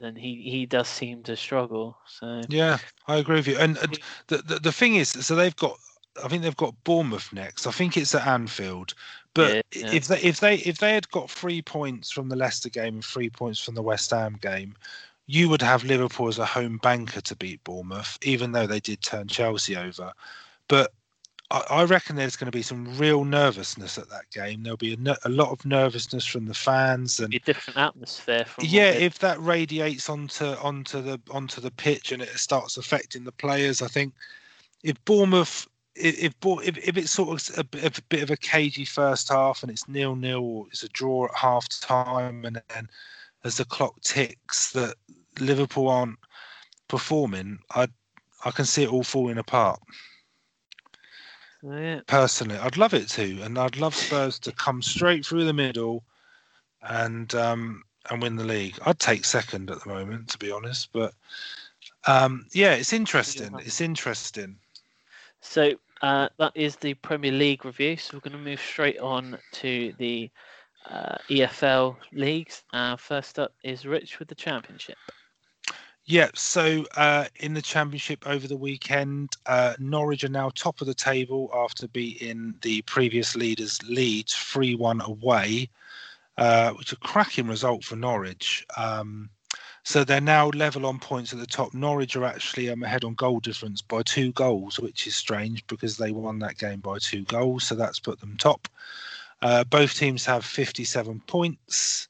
then he he does seem to struggle. So Yeah, I agree with you. And, and the, the the thing is, so they've got, I think they've got Bournemouth next. I think it's at Anfield. But Yeah, yeah. if they if they if they had got three points from the Leicester game and three points from the West Ham game, you would have Liverpool as a home banker to beat Bournemouth, even though they did turn Chelsea over. But I, reckon there's going to be some real nervousness at that game. There'll be a, a lot of nervousness from the fans and a different atmosphere. yeah, if that radiates onto onto the onto the pitch and it starts affecting the players, I think if Bournemouth if if, if it's sort of a, a, bit of a cagey first half and it's nil nil or it's a draw at half time and then as the clock ticks that Liverpool aren't performing, I I can see it all falling apart. Yeah. Personally, I'd love it to, and I'd love Spurs to come straight through the middle and um, and win the league. I'd take second at the moment, to be honest, but um, yeah, it's interesting. It's interesting. So uh, that is the Premier League review. So we're going to move straight on to the uh, EFL leagues. Uh, first up is Rich with the Championship. Yeah, so uh, in the championship over the weekend, uh, Norwich are now top of the table after beating the previous leaders Leeds 3 1 away, uh, which is a cracking result for Norwich. Um, so they're now level on points at the top. Norwich are actually um, ahead on goal difference by two goals, which is strange because they won that game by two goals. So that's put them top. Uh, both teams have 57 points.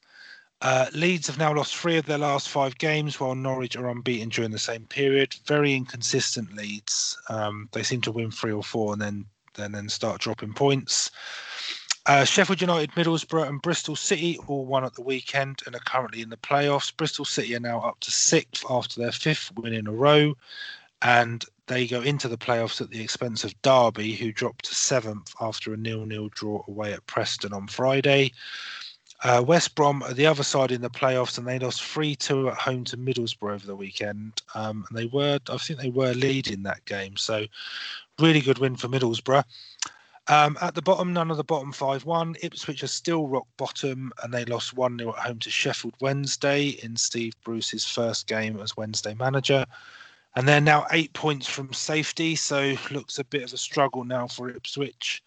Uh, Leeds have now lost three of their last five games, while Norwich are unbeaten during the same period. Very inconsistent Leeds. Um, they seem to win three or four and then then then start dropping points. Uh, Sheffield United, Middlesbrough, and Bristol City all won at the weekend and are currently in the playoffs. Bristol City are now up to sixth after their fifth win in a row, and they go into the playoffs at the expense of Derby, who dropped to seventh after a nil-nil draw away at Preston on Friday. Uh, West Brom are the other side in the playoffs, and they lost three two at home to Middlesbrough over the weekend. Um, and they were, I think, they were leading that game. So, really good win for Middlesbrough. Um, at the bottom, none of the bottom five won. Ipswich are still rock bottom, and they lost 1 0 at home to Sheffield Wednesday in Steve Bruce's first game as Wednesday manager. And they're now eight points from safety, so looks a bit of a struggle now for Ipswich.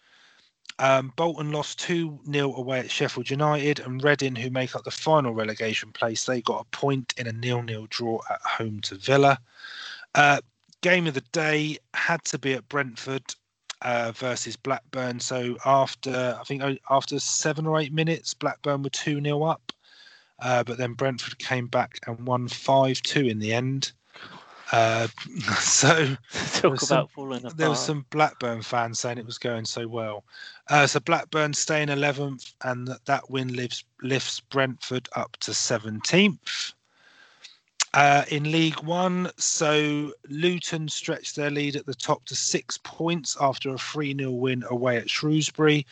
Um, Bolton lost 2 0 away at Sheffield United, and Reading, who make up the final relegation place, they got a point in a nil nil draw at home to Villa. Uh, game of the day had to be at Brentford uh, versus Blackburn. So after, I think, after seven or eight minutes, Blackburn were 2 0 up. Uh, but then Brentford came back and won 5 2 in the end. Uh, (laughs) so talk about falling apart. There was some Blackburn fans saying it was going so well. Uh, so Blackburn stay in 11th, and that, that win lifts, lifts Brentford up to 17th. Uh, in League One, so Luton stretched their lead at the top to six points after a 3 0 win away at Shrewsbury.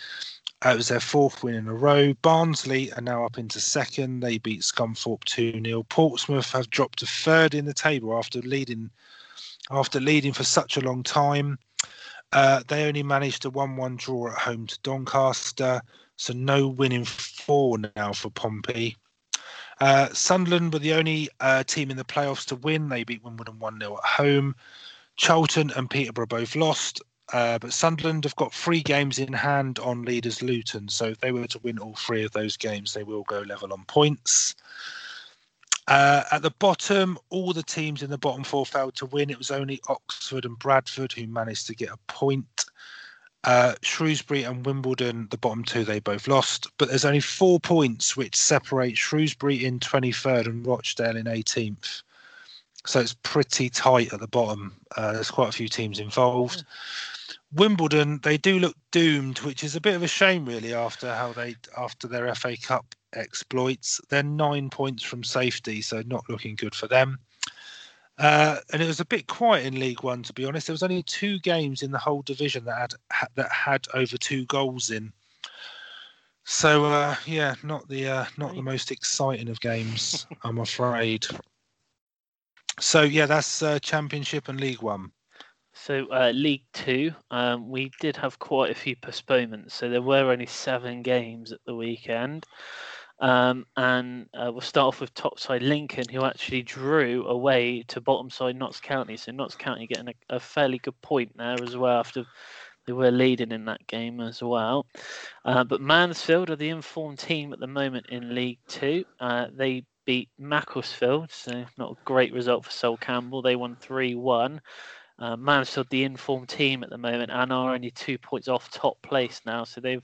Uh, it was their fourth win in a row. Barnsley are now up into second. They beat Scunthorpe 2 0. Portsmouth have dropped to third in the table after leading after leading for such a long time. Uh, they only managed a 1 1 draw at home to Doncaster, so no winning four now for Pompey. Uh, Sunderland were the only uh, team in the playoffs to win. They beat Wimbledon 1 0 at home. Charlton and Peterborough both lost. Uh, but Sunderland have got three games in hand on leaders Luton. So if they were to win all three of those games, they will go level on points. Uh, at the bottom, all the teams in the bottom four failed to win. It was only Oxford and Bradford who managed to get a point. Uh, Shrewsbury and Wimbledon, the bottom two, they both lost. But there's only four points which separate Shrewsbury in 23rd and Rochdale in 18th. So it's pretty tight at the bottom. Uh, there's quite a few teams involved. Wimbledon, they do look doomed, which is a bit of a shame, really, after how they after their FA Cup exploits. They're nine points from safety, so not looking good for them. Uh, and it was a bit quiet in League One, to be honest. There was only two games in the whole division that had that had over two goals in. So uh, yeah, not the uh, not the most exciting of games, (laughs) I'm afraid. So yeah, that's uh, Championship and League One. So uh, League Two, um, we did have quite a few postponements. So there were only seven games at the weekend. Um, and uh, we'll start off with top side Lincoln, who actually drew away to bottom side Notts County. So Notts County getting a, a, fairly good point there as well after they were leading in that game as well. Uh, but Mansfield are the informed team at the moment in League Two. Uh, they beat Macclesfield, so not a great result for Sol Campbell. They won 3 1. Uh, Mansfield, the informed team at the moment, and are only two points off top place now. So they've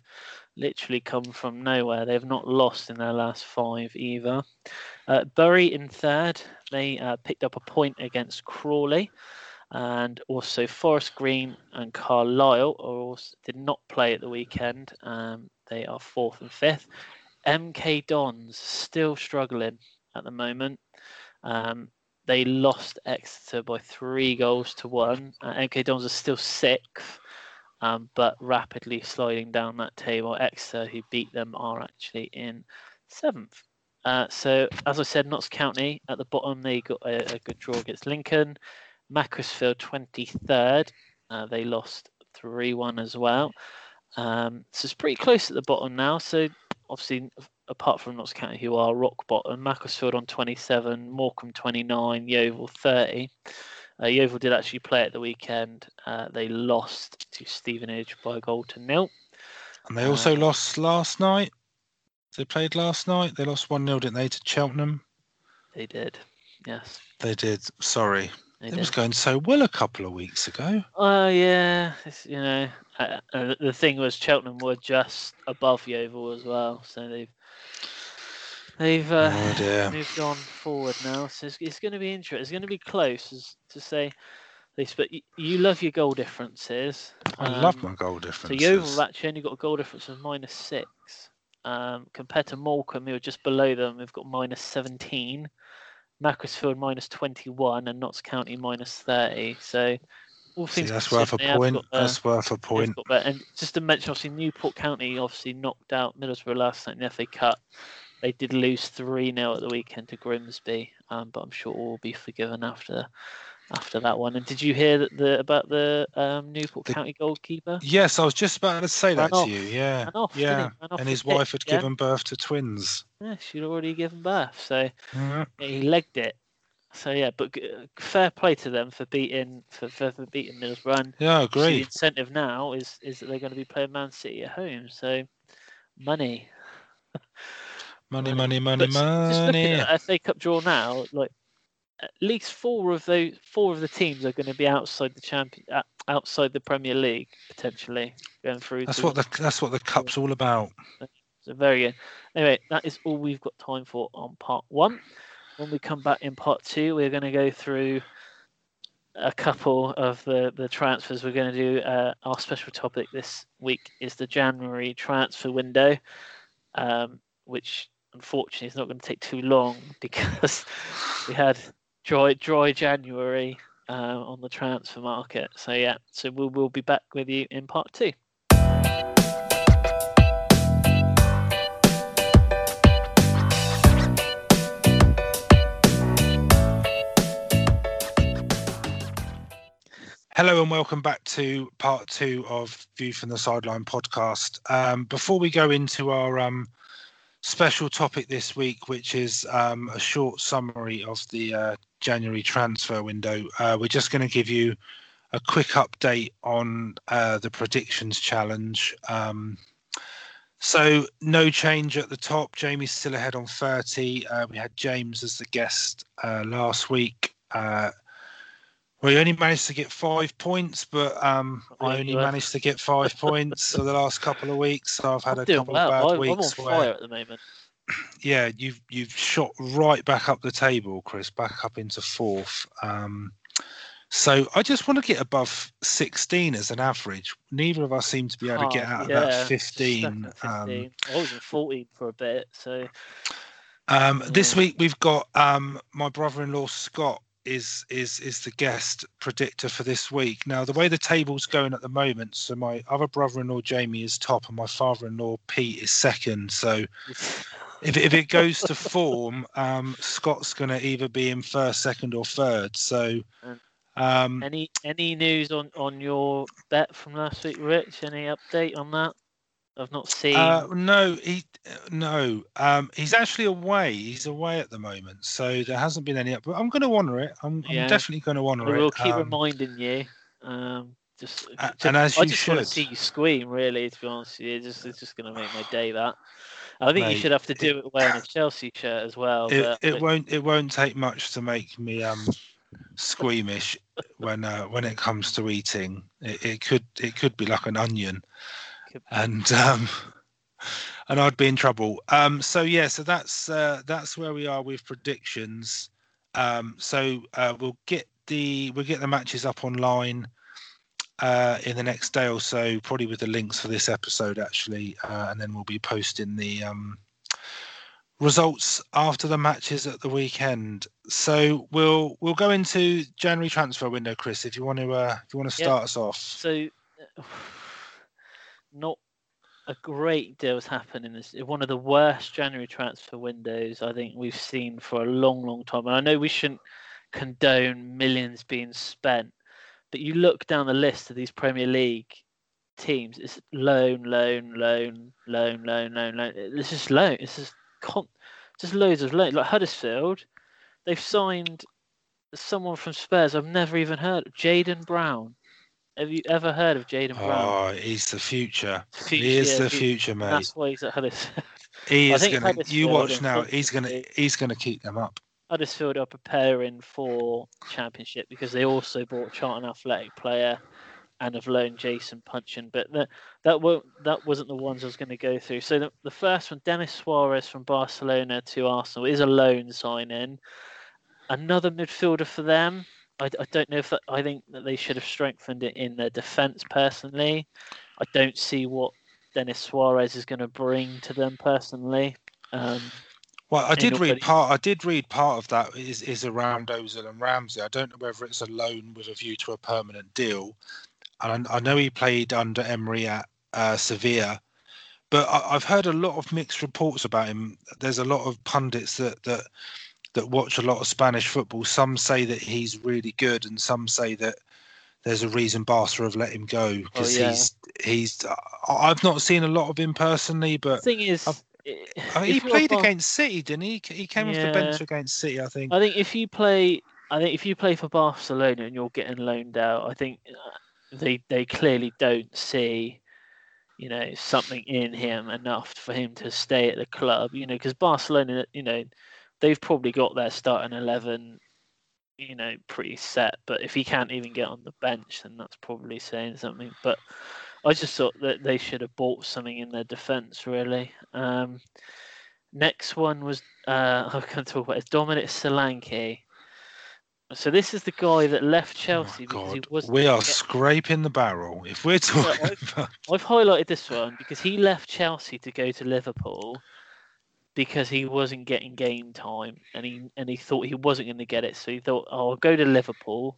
literally come from nowhere. They've not lost in their last five either. Uh, Bury in third. They uh, picked up a point against Crawley. And also Forest Green and Carlisle also did not play at the weekend. Um, they are fourth and fifth. MK Dons still struggling at the moment. Um, they lost Exeter by three goals to one. Uh, MK Dons are still sixth, um, but rapidly sliding down that table. Exeter, who beat them, are actually in seventh. Uh, so, as I said, Notts County at the bottom, they got a, a good draw against Lincoln. Macclesfield 23rd, uh, they lost 3 1 as well. Um, so it's pretty close at the bottom now. So, obviously, apart from Notts County, who are rock bottom, Macclesfield on 27, Morecambe 29, Yeovil 30. Uh, Yeovil did actually play at the weekend. Uh, they lost to Stevenage by a goal to nil. And they also uh, lost last night. They played last night. They lost 1 0, didn't they, to Cheltenham? They did, yes. They did. Sorry. They it did. was going so well a couple of weeks ago. Oh, yeah. It's, you know, uh, uh, the thing was, Cheltenham were just above Yeovil as well. So they've They've uh, oh moved on forward now, so it's, it's going to be interesting. It's going to be close, as to say this. But you, you love your goal differences. I um, love my goal differences. So Yeovil actually only got a goal difference of minus six, um, compared to Morecambe, who are just below them. We've got minus seventeen, Macclesfield minus twenty-one, and Notts County minus thirty. So all things See, that's worth a point. Got, uh, that's worth a point. and just to mention, obviously, Newport County obviously knocked out Middlesbrough last night in the FA Cup. They did lose 3 0 at the weekend to Grimsby, um, but I'm sure all will be forgiven after after that one. And did you hear that the about the um, Newport the, County goalkeeper? Yes, I was just about to say that off. to you. Yeah, off, yeah. and his wife had yeah? given birth to twins. Yeah, she'd already given birth, so yeah, he legged it. So yeah, but fair play to them for beating for, for, for beating Middlesbrough. Yeah, great. The incentive now is is that they're going to be playing Man City at home, so money. (laughs) Money, money, money, but money. Just at FA Cup draw now, like at least four of those four of the teams are going to be outside the champion, outside the Premier League potentially going through. That's what the that's what the cup's all about. So very good. Anyway, that is all we've got time for on part one. When we come back in part two, we're going to go through a couple of the, the transfers. We're going to do uh, our special topic this week is the January transfer window, um, which unfortunately it's not going to take too long (laughs) because we had dry dry January uh, on the transfer market. So yeah, so we will we'll be back with you in part two. Hello and welcome back to part two of View from the Sideline podcast. Um, before we go into our um, special topic this week, which is um, a short summary of the uh, January transfer window. Uh, we're just going to give you a quick update on uh, the predictions challenge. Um, so no change at the top. Jamie's still ahead on 30. Uh, we had James as the guest uh, last week. Uh, we only managed to get five points, but um, I only managed to get five points for the last couple of weeks. So I've had I'm a couple well. of bad I'm, weeks. I'm on fire at the moment. (clears throat) Yeah, you've you've shot right back up the table, Chris, back up into fourth. Um, so I just want to get above 16 as an average. Neither of us seem to be able to get out yeah, of that 15. 15. Um, I was at 14 for a bit, so. Um, yeah. This week we've got um, my brother-in-law Scott is is is the guest predictor for this week. Now, the way the table's going at the moment, so my other brother-in-law Jamie is top, and my father-in-law Pete is second. So, if if it goes to (laughs) form, um, Scott's going to either be in first, second, or third. So, um, any any news on on your bet from last week, Rich? Any update on that? I've not seen. Uh, no, he no. Um, he's actually away. He's away at the moment, so there hasn't been any. But I'm going to honour it. I'm, yeah. I'm definitely going to honour it. We'll keep um, reminding you. Um, just, uh, just, and as I you just should. want to see you scream. Really, to be honest, with you. It's just it's just going to make my day. That. I think Mate, you should have to do it wearing a Chelsea shirt as well. It, it won't it won't take much to make me um squeamish when uh, when it comes to eating. It, it could it could be like an onion, and um, and I'd be in trouble. Um, so yeah, so that's uh, that's where we are with predictions. Um, so uh, we'll get the we'll get the matches up online uh, in the next day or so, probably with the links for this episode actually, uh, and then we'll be posting the um, results after the matches at the weekend. So we'll we'll go into January transfer window, Chris. If you want to uh, if you want to start yep. us off. So not a great deal has happened in this. One of the worst January transfer windows I think we've seen for a long, long time. And I know we shouldn't condone millions being spent, but you look down the list of these Premier League teams, it's loan, loan, loan, loan, loan, loan, loan. It's just loan. It's just con- just loads of loan. Like Huddersfield, they've signed someone from Spurs I've never even heard. Jaden Brown. Have you ever heard of Jaden Brown? Oh, he's the future. future he is yeah, the future, mate. That's why he's at Huddersfield. (laughs) He is going to. You watch now. He's going to. He's going to keep them up. Huddersfield are preparing for Championship because they also bought Charlton Athletic player and have loaned Jason Puncheon, but that that won't that wasn't the ones I was going to go through. So the, the first one, Denis Suarez from Barcelona to Arsenal, is a loan signing. Another midfielder for them. I, I don't know if that, I think that they should have strengthened it in their defence. Personally, I don't see what Denis Suarez is going to bring to them personally. Um, well, I did read part. I did read part of that is is around Ozil and Ramsey. I don't know whether it's a loan with a view to a permanent deal. And I, I know he played under Emery at uh, Sevilla, but I, have heard a lot of mixed reports about him. There's a lot of pundits that that that watch a lot of Spanish football. Some say that he's really good, and some say that there's a reason Barca have let him go because oh, yeah. he's he's. I've not seen a lot of him personally, but the thing is, I've, mean, he played Bar- against City, didn't he? He came yeah. off the bench against City, I think. I think if you play, I think if you play for Barcelona and you're getting loaned out, I think uh, they they clearly don't see, you know, something in him enough for him to stay at the club. You know, because Barcelona, you know, they've probably got their starting eleven, you know, pretty set. But if he can't even get on the bench, then that's probably saying something. But I just thought that they should have bought something in their defence, really. Um, next one was uh, I'm going to talk about is Dominic Solanke. So this is the guy that left oh Chelsea oh because. We are scraping the barrel. If we're talking, I've, about... I've highlighted this one because he left Chelsea to go to Liverpool because he wasn't getting game time and he and he thought he wasn't going to get it. So he thought, oh, I'll go to Liverpool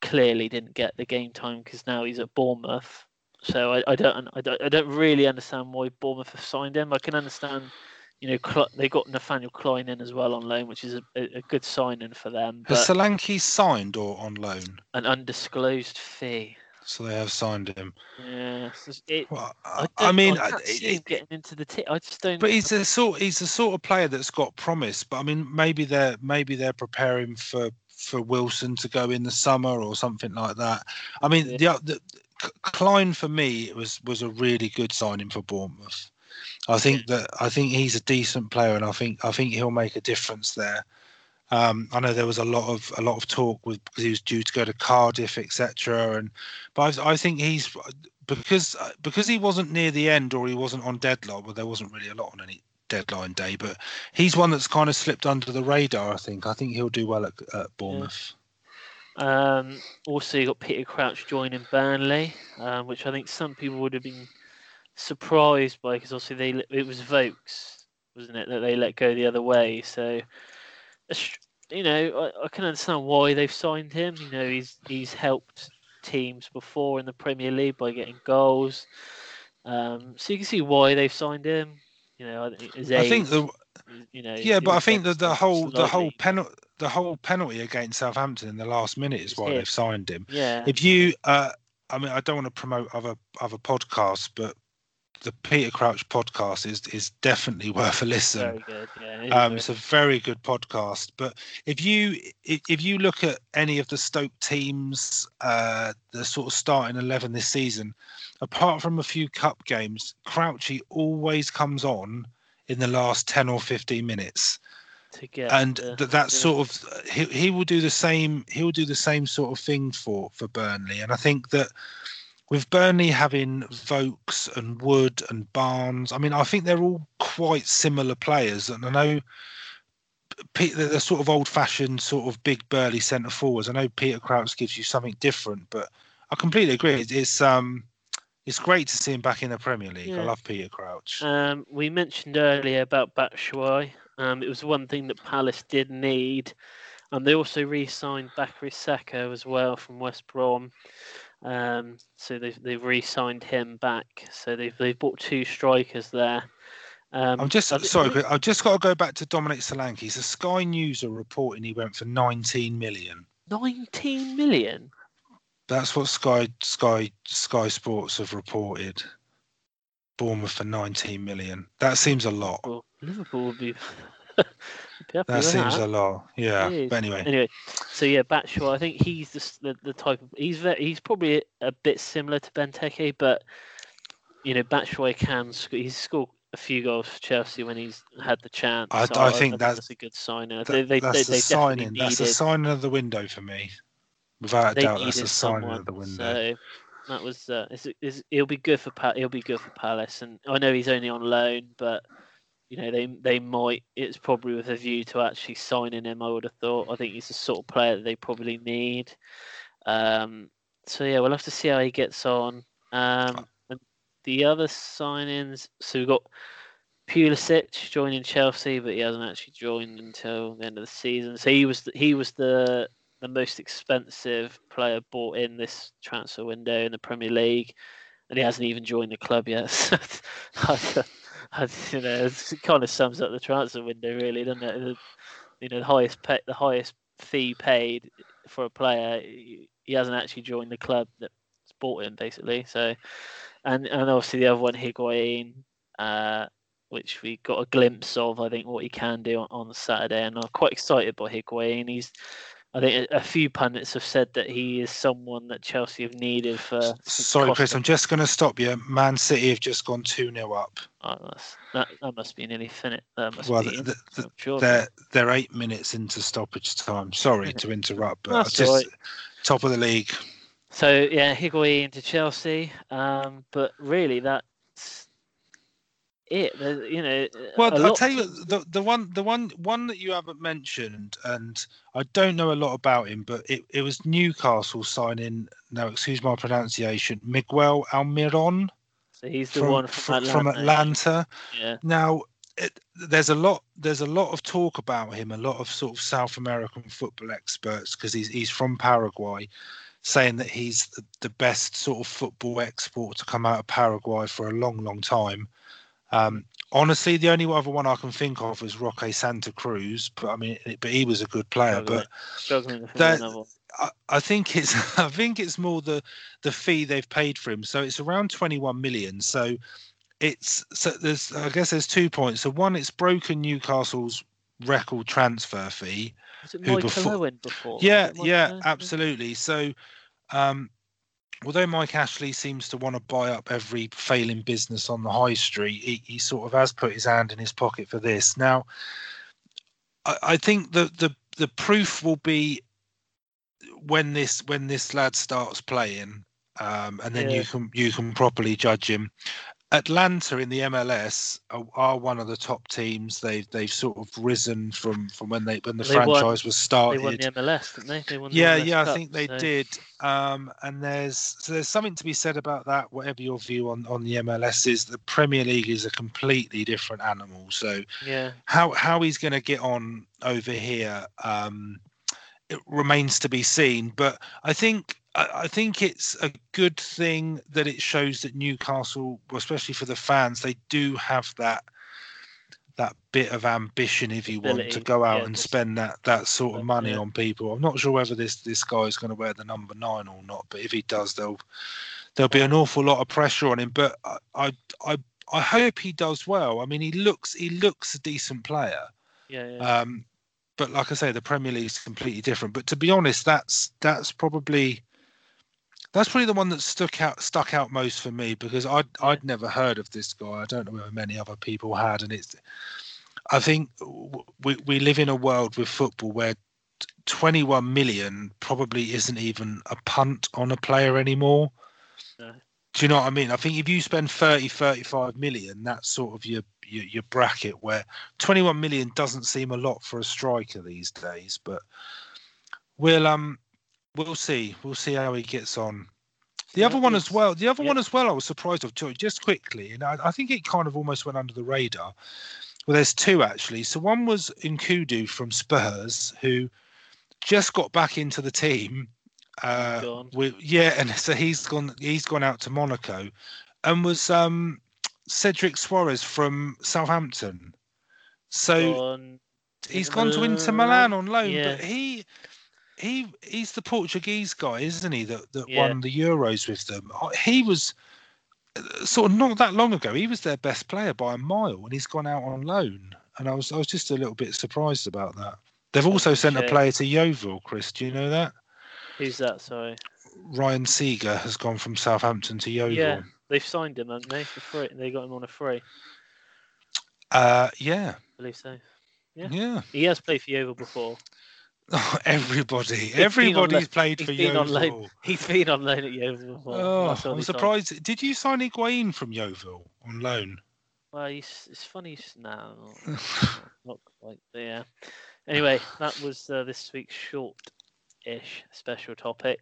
clearly didn't get the game time because now he's at Bournemouth. So I, I, don't I don't I don't really understand why Bournemouth have signed him. I can understand, you know, they got Nathaniel Clyne in as well on loan, which is a, a good signing for them. Has Solanke signed or on loan? An undisclosed fee. So they have signed him. Yeah, it, well, I, I, mean, I it, getting into the t- I just don't. But he's a sort. He's the sort of player that's got promise. But I mean, maybe they're maybe they're preparing for for Wilson to go in the summer or something like that. I mean, yeah. the, the Clyne for me was was a really good signing for Bournemouth. I think that I think he's a decent player, and I think I think he'll make a difference there. Um, I know there was a lot of a lot of talk with because he was due to go to Cardiff, etc. And but I, I, think he's because because he wasn't near the end or he wasn't on deadline. Well, there wasn't really a lot on any deadline day, but he's one that's kind of slipped under the radar. I think. I think he'll do well at, at Bournemouth. Yeah. Um, also, you got Peter Crouch joining Burnley, um, which I think some people would have been surprised by because obviously they it was Vokes, wasn't it, that they let go the other way. So, you know, I, I can understand why they've signed him. You know, he's he's helped teams before in the Premier League by getting goals. Um, so you can see why they've signed him. You know, his age, I think the you know yeah, but I think that the whole the whole penalty the whole penalty against Southampton in the last minute is why they've signed him. Yeah. If you, uh, I mean, I don't want to promote other other podcasts, but the Peter Crouch podcast is is definitely (laughs) worth a listen. Good. Yeah, it um, it's a very good podcast. But if you if, you look at any of the Stoke teams, uh, the sort of starting eleven this season, apart from a few cup games, Crouchy always comes on in the last 10 or 15 minutes. and the- that that sort of he, he will do the same he will do the same sort of thing for for Burnley and I think that with Burnley having Vokes and Wood and Barnes I mean I think they're all quite similar players and I know they're sort of old fashioned sort of big burly centre forwards I know Peter Crouch gives you something different but I completely agree it's, it's um it's great to see him back in the Premier League I love Peter Crouch Um, we mentioned earlier about Batshuayi. Um, it was one thing that Palace did need. And they also re-signed Bakary Sako as well from West Brom. Um, so they've they've re-signed him back. So they've they've bought two strikers there. Um, I'm just I thi- sorry, but I've just got to go back to Dominic Solanke. So Sky News are reporting he went for 19 million. 19 million. That's what Sky Sky Sky Sports have reported. Bournemouth for 19 million. That seems a lot. Well, Liverpool would be, would be happy That seems that. a lot. Yeah. But anyway, Anyway, so yeah, Batshuayi, I think he's the, the the type of he's very, he's probably a bit similar to Benteke, but you know, Batshuayi can sc- he's scored a few goals for Chelsea when he's had the chance. I- so I think that's- a good sign. Uh, that- they they, that's they, the signing. That's the needed signing of the window for me. Without a doubt, that's needed the signing of the window. So that was uh, it's, it's, it'll be good for pa- it'll be good for Palace, and I know he's only on loan, but you know they they might. It's probably with a view to actually signing him. I would have thought. I think he's the sort of player that they probably need. Um, so yeah, we'll have to see how he gets on. Um, the other signings, so we've got Pulisic joining Chelsea, but he hasn't actually joined until the end of the season. So he was the, he was the the most expensive player bought in this transfer window in the Premier League, and he hasn't even joined the club yet. (laughs) (laughs) (laughs) you know, it kind of sums up the transfer window, really, doesn't it? The- You know, the highest pay, the highest fee paid for a player, he hasn't actually joined the club that's bought him, basically. So, and and obviously the other one, Higuain, uh, which we got a glimpse of, I think, what he can do on, on Saturday, and I'm quite excited by Higuain. He's I think a, few pundits have said that he is someone that Chelsea have needed for. Sorry, Chris, I'm just going to stop you. Man City have just gone 2 0 up. Oh, that's, that that must be nearly finished. That must Well, be. the, the, sure. they're they're eight minutes into stoppage time. Sorry to interrupt, but That's just right. top of the league. So yeah, Higuain to Chelsea. Um, but really, that's it. You know, Well, I'll lot tell you the the one the one one that you haven't mentioned, and I don't know a lot about him, but it, it was Newcastle signing. Now, excuse my pronunciation. Miguel Almiron So he's the from one from, from, from Atlanta. Yeah, Now, it, there's a lot. There's a lot of talk about him. A lot of sort of South American football experts, because he's he's from Paraguay, saying that he's the, the best sort of football export to come out of Paraguay for a long, long time. Um, honestly, the only other one I can think of is Roque Santa Cruz, but I mean, but he was a good player. Struggling. But that- I, I think it's (laughs) I think it's more the the fee they've paid for him. So it's around 21 million. So it's so there's I guess there's two points. So one, it's broken Newcastle's record transfer fee. Was it Michael before- Owen before? Yeah, yeah, absolutely. So um although Mike Ashley seems to want to buy up every failing business on the high street, he, he sort of has put his hand in his pocket for this. Now I, I think the, the the proof will be when this when this lad starts playing, um, and then Yeah. you can you can properly judge him. Atlanta in the MLS are, are one of the top teams. They've they've sort of risen from from when they when the They won- franchise was started. They won the MLS, didn't they? They won the Yeah, MLS yeah, I think they so- did. Um, and there's so there's something to be said about that. Whatever your view on on the MLS is, the Premier League is a completely different animal. So Yeah, how how he's going to get on over here um, it remains to be seen. But I think I, I think it's a good thing that it shows that Newcastle, especially for the fans, they do have that that bit of ambition, if you want, to go out yeah, and spend that that sort of money yeah. on people. I'm not sure whether this this guy is going to wear the number nine or not, but if he does, there'll there'll be an awful lot of pressure on him. But I I I, I hope he does well. I mean, he looks he looks a decent player. yeah, yeah. Um, but like I say, the Premier League is completely different. But to be honest, that's that's probably that's probably the one that stuck out stuck out most for me because I'd I'd never heard of this guy. I don't know whether many other people had, and it's I think we we live in a world with football where 21 million probably isn't even a punt on a player anymore. No. Do you know what I mean? I think if you spend 30, 35 million, that's sort of your, your your bracket where 21 million doesn't seem a lot for a striker these days, but we'll um we'll see. We'll see how he gets on. The other one as well. The other one as well. I was surprised of too. Just quickly, and I, I think it kind of almost went under the radar. Well, there's two actually. So one was Nkoudou from Spurs, who just got back into the team. Uh, we, yeah, and so he's gone. He's gone out to Monaco, and was um, Cedric Soares from Southampton. So gone he's gone to Inter Milan on loan, yeah. but he he he's the Portuguese guy, isn't he? That that yeah. won the Euros with them. Uh, he was uh, sort of not that long ago. He was their best player by a mile, and he's gone out on loan. And I was I was just a little bit surprised about that. They've also sent a player to Yeovil, Chris. Do you know that? Who's that? Sorry. Ryan Seager has gone from Southampton to Yeovil. Yeah, they've signed him, haven't they? For free. They got him on a free. Uh, yeah. I believe so. Yeah. Yeah. He has played for Yeovil before. Oh, (laughs) everybody, everybody's played for Yeovil. He's been on loan at Yeovil before. Oh, I'm surprised. Did you sign Higuain from Yeovil on loan? Well, he's, it's funny now. Not, not (laughs) quite. there. Anyway, that was uh, this week's short-ish special topic.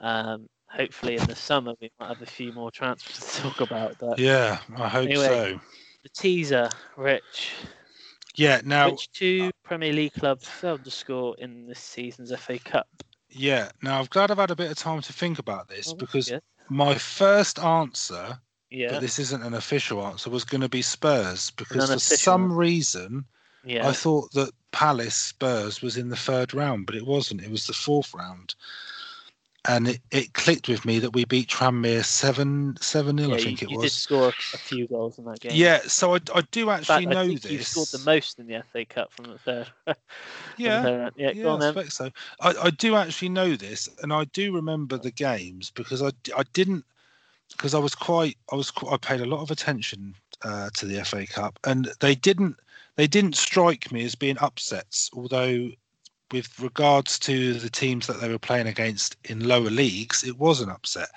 Um, hopefully, in the summer we might have a few more transfers (laughs) to talk about. But yeah, I hope anyway, so. The teaser, Rich. Yeah. Now, which two Premier League clubs failed to score in this season's FA Cup? Yeah. Now, I'm glad I've had a bit of time to think about this oh, because my first answer, yeah. but this isn't an official answer, was going to be Spurs because for some reason yeah. I thought that Palace Spurs was in the third round, but it wasn't. It was the fourth round. And it, it clicked with me that we beat Tranmere 7 7 0, yeah, I think you, it you was. did score a few goals in that game. Yeah, so I, I do actually fact, know I this. You scored the most in the FA Cup from the third. (laughs) yeah, the third yeah, yeah, I expect so. I, I do actually know this, and I do remember the games because I, I didn't because I was quite I was I paid a lot of attention uh, to the FA Cup, and they didn't they didn't strike me as being upsets, although with regards to the teams that they were playing against in lower leagues, it was an upset.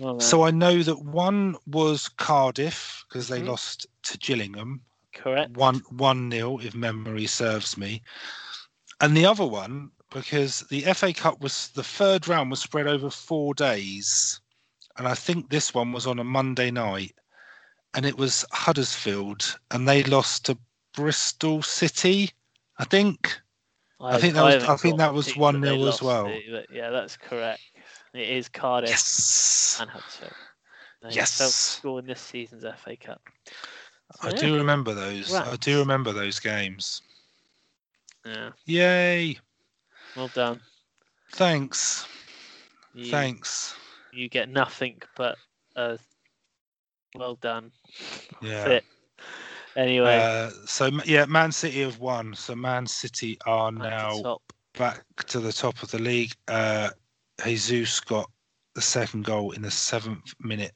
Oh, so I know that one was Cardiff because they mm-hmm. lost to Gillingham. Correct. One one nil, if memory serves me. And the other one, because the FA Cup was the third round was spread over four days. And I think this one was on a Monday night. And it was Huddersfield, and they lost to Bristol City, I think. I, I think that was I think that was one 0 as well. Eh, to, yeah, that's correct. It is Cardiff yes. and Huddersfield. They yes, score in this season's FA Cup. So, I yeah. do remember those. I do remember those games. Yeah. Yay! Well done. Thanks. You, Thanks. You get nothing but a well done. Yeah. Fit. Anyway, uh, so yeah, Man City have won. So Man City are now back to the top of the league. Uh, Jesus got the second goal in the seventh minute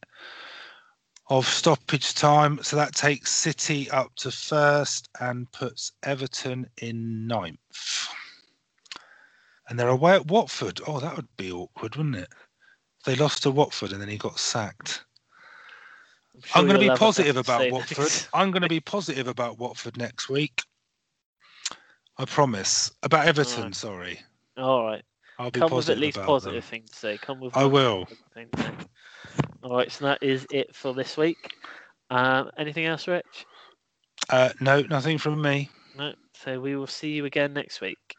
of stoppage time. So that takes City up to first and puts Everton in ninth. And they're away at Watford. Oh, that would be awkward, wouldn't it? They lost to Watford and then he got sacked. Sure (laughs) I'm going to be positive about Watford. I'm going to be positive about Watford next week. I promise. About Everton, right. sorry. All right. I'll be Come with at least positive them. thing to say. Come with. I will. All right. So that is it for this week. Um, anything else, Rich? Uh, no, nothing from me. No. So we will see you again next week.